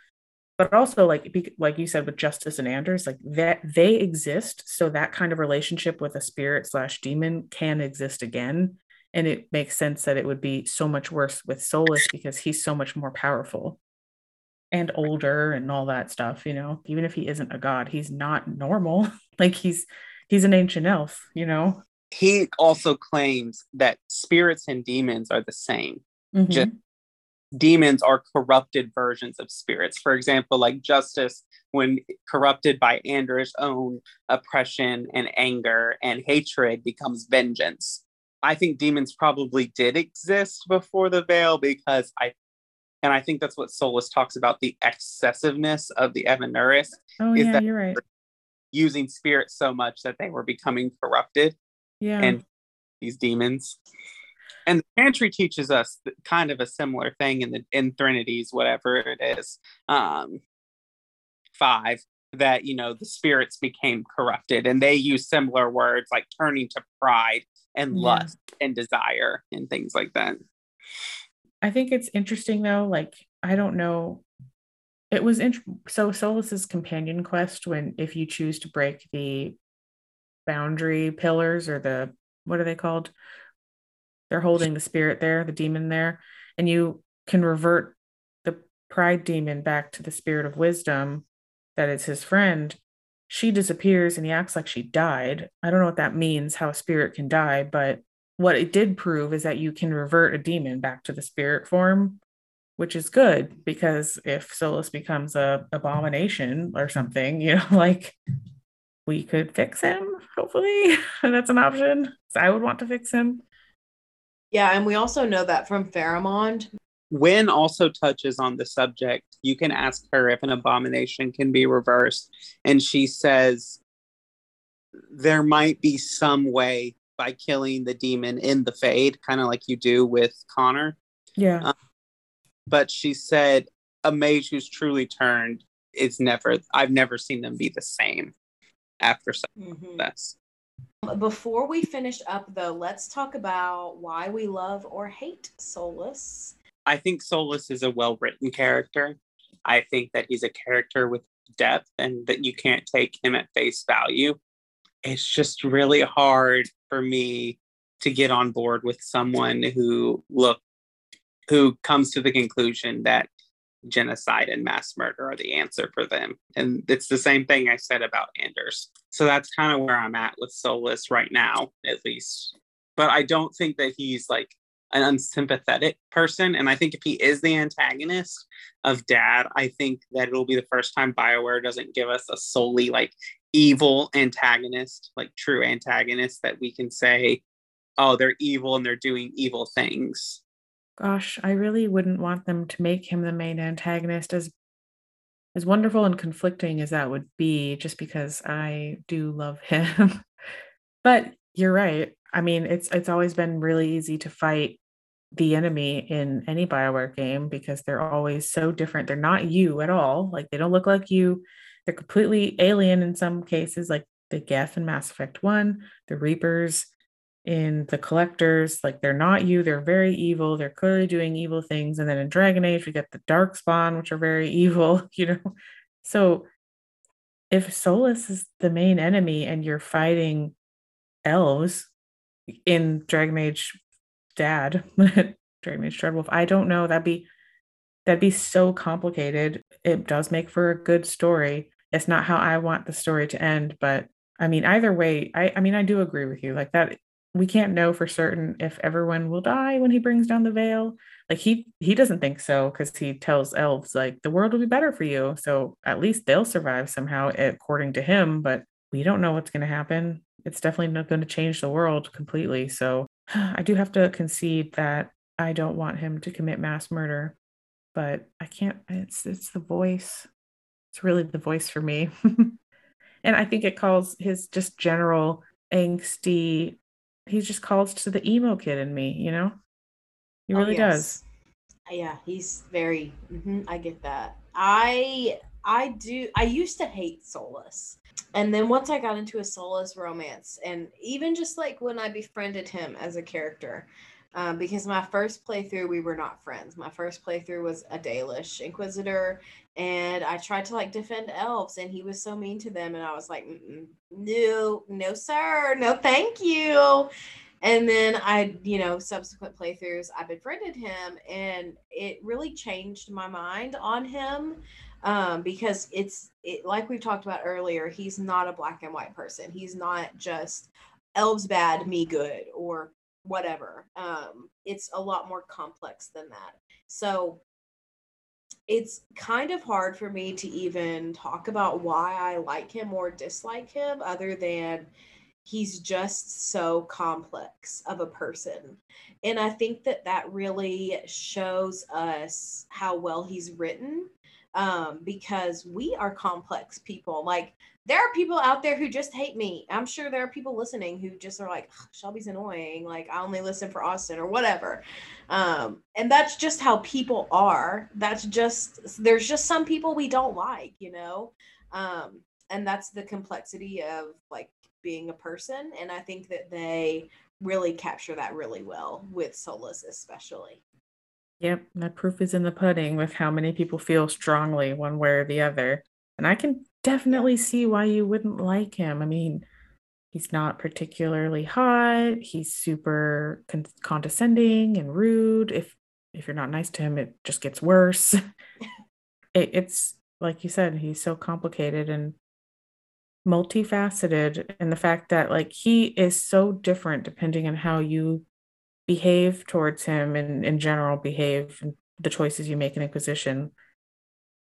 S4: But also, like like you said with Justice and Anders, like that they exist, so that kind of relationship with a spirit slash demon can exist again. And it makes sense that it would be so much worse with Solas because he's so much more powerful and older and all that stuff you know even if he isn't a god he's not normal like he's he's an ancient elf you know
S3: He also claims that spirits and demons are the same.
S4: Mhm.
S3: Just demons are corrupted versions of spirits. For example, like Justice, when corrupted by Anders' own oppression and anger and hatred, becomes vengeance. I think demons probably did exist before the veil because I, and I think that's what Solas talks about the excessiveness of the Evanuris
S4: oh
S3: is
S4: yeah
S3: that
S4: you're right
S3: using spirits so much that they were becoming corrupted
S4: yeah
S3: and these demons. And the Chantry teaches us kind of a similar thing in the in Threnodies, whatever it is, um, five that you know the spirits became corrupted, and they use similar words like turning to pride and
S4: Yeah.
S3: lust and desire and things like that.
S4: I think it's interesting though like i don't know it was int- so Solas's companion quest when if you choose to break the boundary pillars or the what are they called? They're holding the spirit there, the demon there, and you can revert the pride demon back to the spirit of wisdom that is his friend. She disappears and he acts like she died. I don't know what that means, how a spirit can die, but what it did prove is that you can revert a demon back to the spirit form which is good because if Solas becomes a abomination or something, you know, like we could fix him. Hopefully, that's an option. So I would want to fix him.
S2: Yeah, and we also know that from Pharamond.
S3: Wynn also touches on the subject. You can ask her if an abomination can be reversed, and she says there might be some way by killing the demon in the fade, kind of like you do with Connor.
S4: Yeah.
S3: Um, but she said a mage who's truly turned is never I've never seen them be the same after something
S2: Mhm.
S3: like this.
S2: Before we finish up, though, let's talk about why we love or hate Solas.
S3: I think Solas is a well written character. I think that he's a character with depth and that you can't take him at face value. It's just really hard for me to get on board with someone who look who comes to the conclusion that genocide and mass murder are the answer for them. And it's the same thing I said about Anders. So that's kind of where I'm at with Solas right now, at least. But I don't think that he's like an unsympathetic person. And I think if he is the antagonist of Dad, I think that it'll be the first time BioWare doesn't give us a solely like evil antagonist, like true antagonist that we can say, oh, they're evil and they're doing evil things.
S4: Gosh, I really wouldn't want them to make him the main antagonist as as wonderful and conflicting as that would be, just because I do love him. but you're right. I mean, it's it's always been really easy to fight the enemy in any Bioware game because they're always so different. They're not you at all. Like they don't look like you. They're completely alien in some cases, like the Geth in Mass Effect 1, the Reapers in the collectors like they're not you they're very evil they're clearly doing evil things and then in dragon age we get the dark spawn which are very evil you know? So if solas is the main enemy and you're fighting elves in dragon age dad dragon age dreadwolf i don't know that'd be that'd be so complicated. It does make for a good story it's not how i want the story to end but i mean either way i i mean i do agree with you like that we can't know for certain if everyone will die when he brings down the veil. Like he he doesn't think so because he tells elves like the world will be better for you. So at least they'll survive somehow eh, according to him but we don't know what's going to happen. It's definitely not going to change the world completely. So i do have to concede that i don't want him to commit mass murder but i can't it's it's the voice it's really the voice for me and i think it calls his just general angsty he just calls to the emo kid in me, you know? He
S2: Oh,
S4: really does.
S2: Yeah, he's very. mhm, I get that. I I do. I used to hate Solas, and then once I got into a Solas romance, and even just like when I befriended him as a character, um, because my first playthrough we were not friends. My first playthrough was a Dalish Inquisitor, and I tried to like defend elves, and he was so mean to them, and I was like, no, no, sir, no, thank you. And then I, you know, subsequent playthroughs, I befriended him, and it really changed my mind on him um, because it's it, like we talked about earlier. He's not a black and white person. He's not just elves bad, me good, or whatever. Um, it's a lot more complex than that. So it's kind of hard for me to even talk about why I like him or dislike him, other than he's just so complex of a person. And I think that that really shows us how well he's written um, because we are complex people. Like, there are people out there who just hate me. I'm sure there are people listening who just are like, "Ugh, Shelby's annoying. Like, I only listen for Austin or whatever. Um, and that's just how people are. That's just, there's just some people we don't like, you know? Um, and that's the complexity of like being a person. And I think that they really capture that really well with Solas, especially.
S4: Yep, that proof is in the pudding with how many people feel strongly one way or the other. And I can definitely see why you wouldn't like him. I mean, he's not particularly hot. He's super con- condescending and rude. If if you're not nice to him, it just gets worse. it, it's like you said, he's so complicated and multifaceted and the fact that like he is so different depending on how you behave towards him and in general behave the choices you make in Inquisition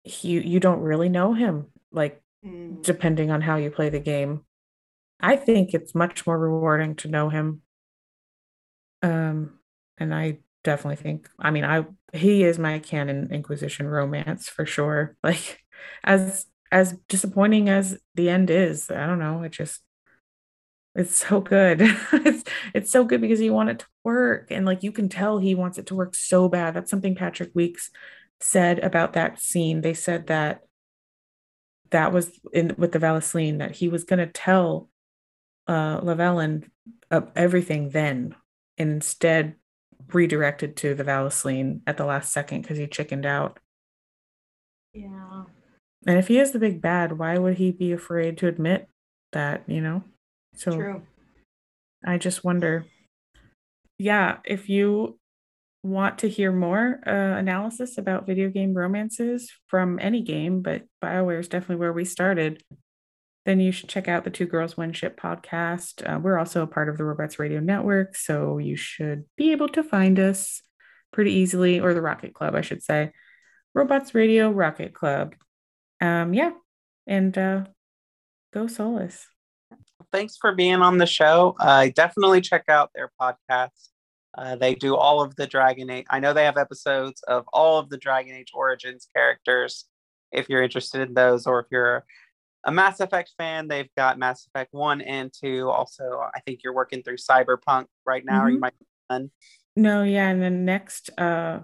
S4: you you don't really know him like mm. depending on how you play the game. I think it's much more rewarding to know him. Um and i definitely think i mean i he is my canon inquisition romance for sure. Like as as disappointing as the end is i don't know it just it's so good it's it's so good because you want it to work and like you can tell he wants it to work so bad that's something patrick Weekes said about that scene they said that that was in with the vallaslin that he was going to tell uh Lavellan uh, everything then and instead redirected to the vallaslin at the last second because he chickened out.
S2: Yeah.
S4: And if he is the big bad, why would he be afraid to admit that, you know? So
S2: True.
S4: I just wonder. Yeah, if you want to hear more uh, analysis about video game romances from any game, but BioWare is definitely where we started, then you should check out the Two Girls One Ship podcast. Uh, we're also a part of the Robots Radio Network, so you should be able to find us pretty easily, or the Rocket Club, I should say. Robots Radio Rocket Club. Um, yeah, and uh, go Solas.
S3: Thanks for being on the show. Uh, definitely check out their podcast. Uh, they do all of the Dragon Age. I know they have episodes of all of the Dragon Age Origins characters. If you're interested in those, or if you're a Mass Effect fan, they've got Mass Effect 1 and 2. Also, I think you're working through Cyberpunk right now, mm-hmm. or you mm-hmm. might be done.
S4: No, yeah. And then next, uh,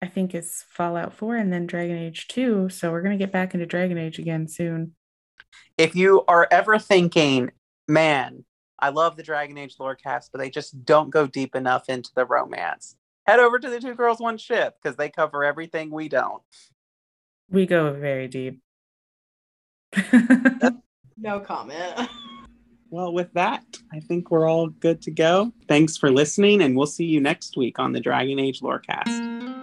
S4: I think is Fallout 4 and then Dragon Age 2. So we're going to get back into Dragon Age again soon.
S3: If you are ever thinking, man, I love the Dragon Age lore cast, but they just don't go deep enough into the romance. Head over to the Two Girls One Ship because they cover everything we don't.
S4: We go very deep.
S2: no comment.
S3: Well, with that, I think we're all good to go. Thanks for listening, and we'll see you next week on the Dragon Age Lorecast.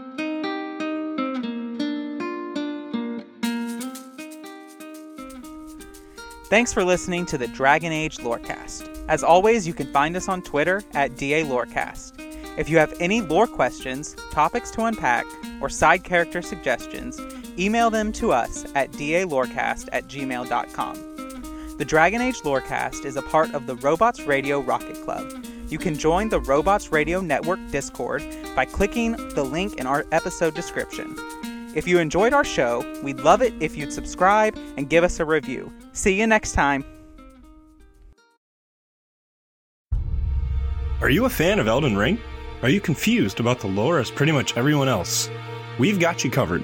S3: Thanks for listening to the Dragon Age Lorecast. As always, you can find us on Twitter at DA Lorecast. If you have any lore questions, topics to unpack, or side character suggestions, email them to us at dalorecast at gmail.com. The Dragon Age Lorecast is a part of the Robots Radio Rocket Club. You can join the Robots Radio Network Discord by clicking the link in our episode description. If you enjoyed our show, we'd love it if you'd subscribe and give us a review. See you next time.
S1: Are you a fan of Elden Ring? Are you confused about the lore as pretty much everyone else? We've got you covered.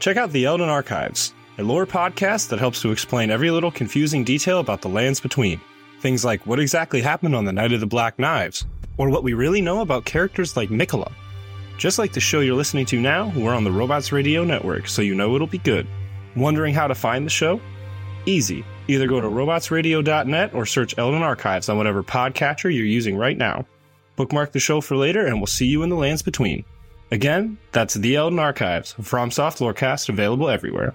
S1: Check out the Elden Archives, a lore podcast that helps to explain every little confusing detail about the lands between. Things like what exactly happened on the Night of the Black Knives, or what we really know about characters like Miquella. Just like the show you're listening to now, we're on the Robots Radio Network, so you know it'll be good. Wondering how to find the show? Easy. Either go to robotsradio.net or search Elden Archives on whatever podcatcher you're using right now. Bookmark the show for later, and we'll see you in the lands between. Again, that's The Elden Archives, FromSoft Lorecast, available everywhere.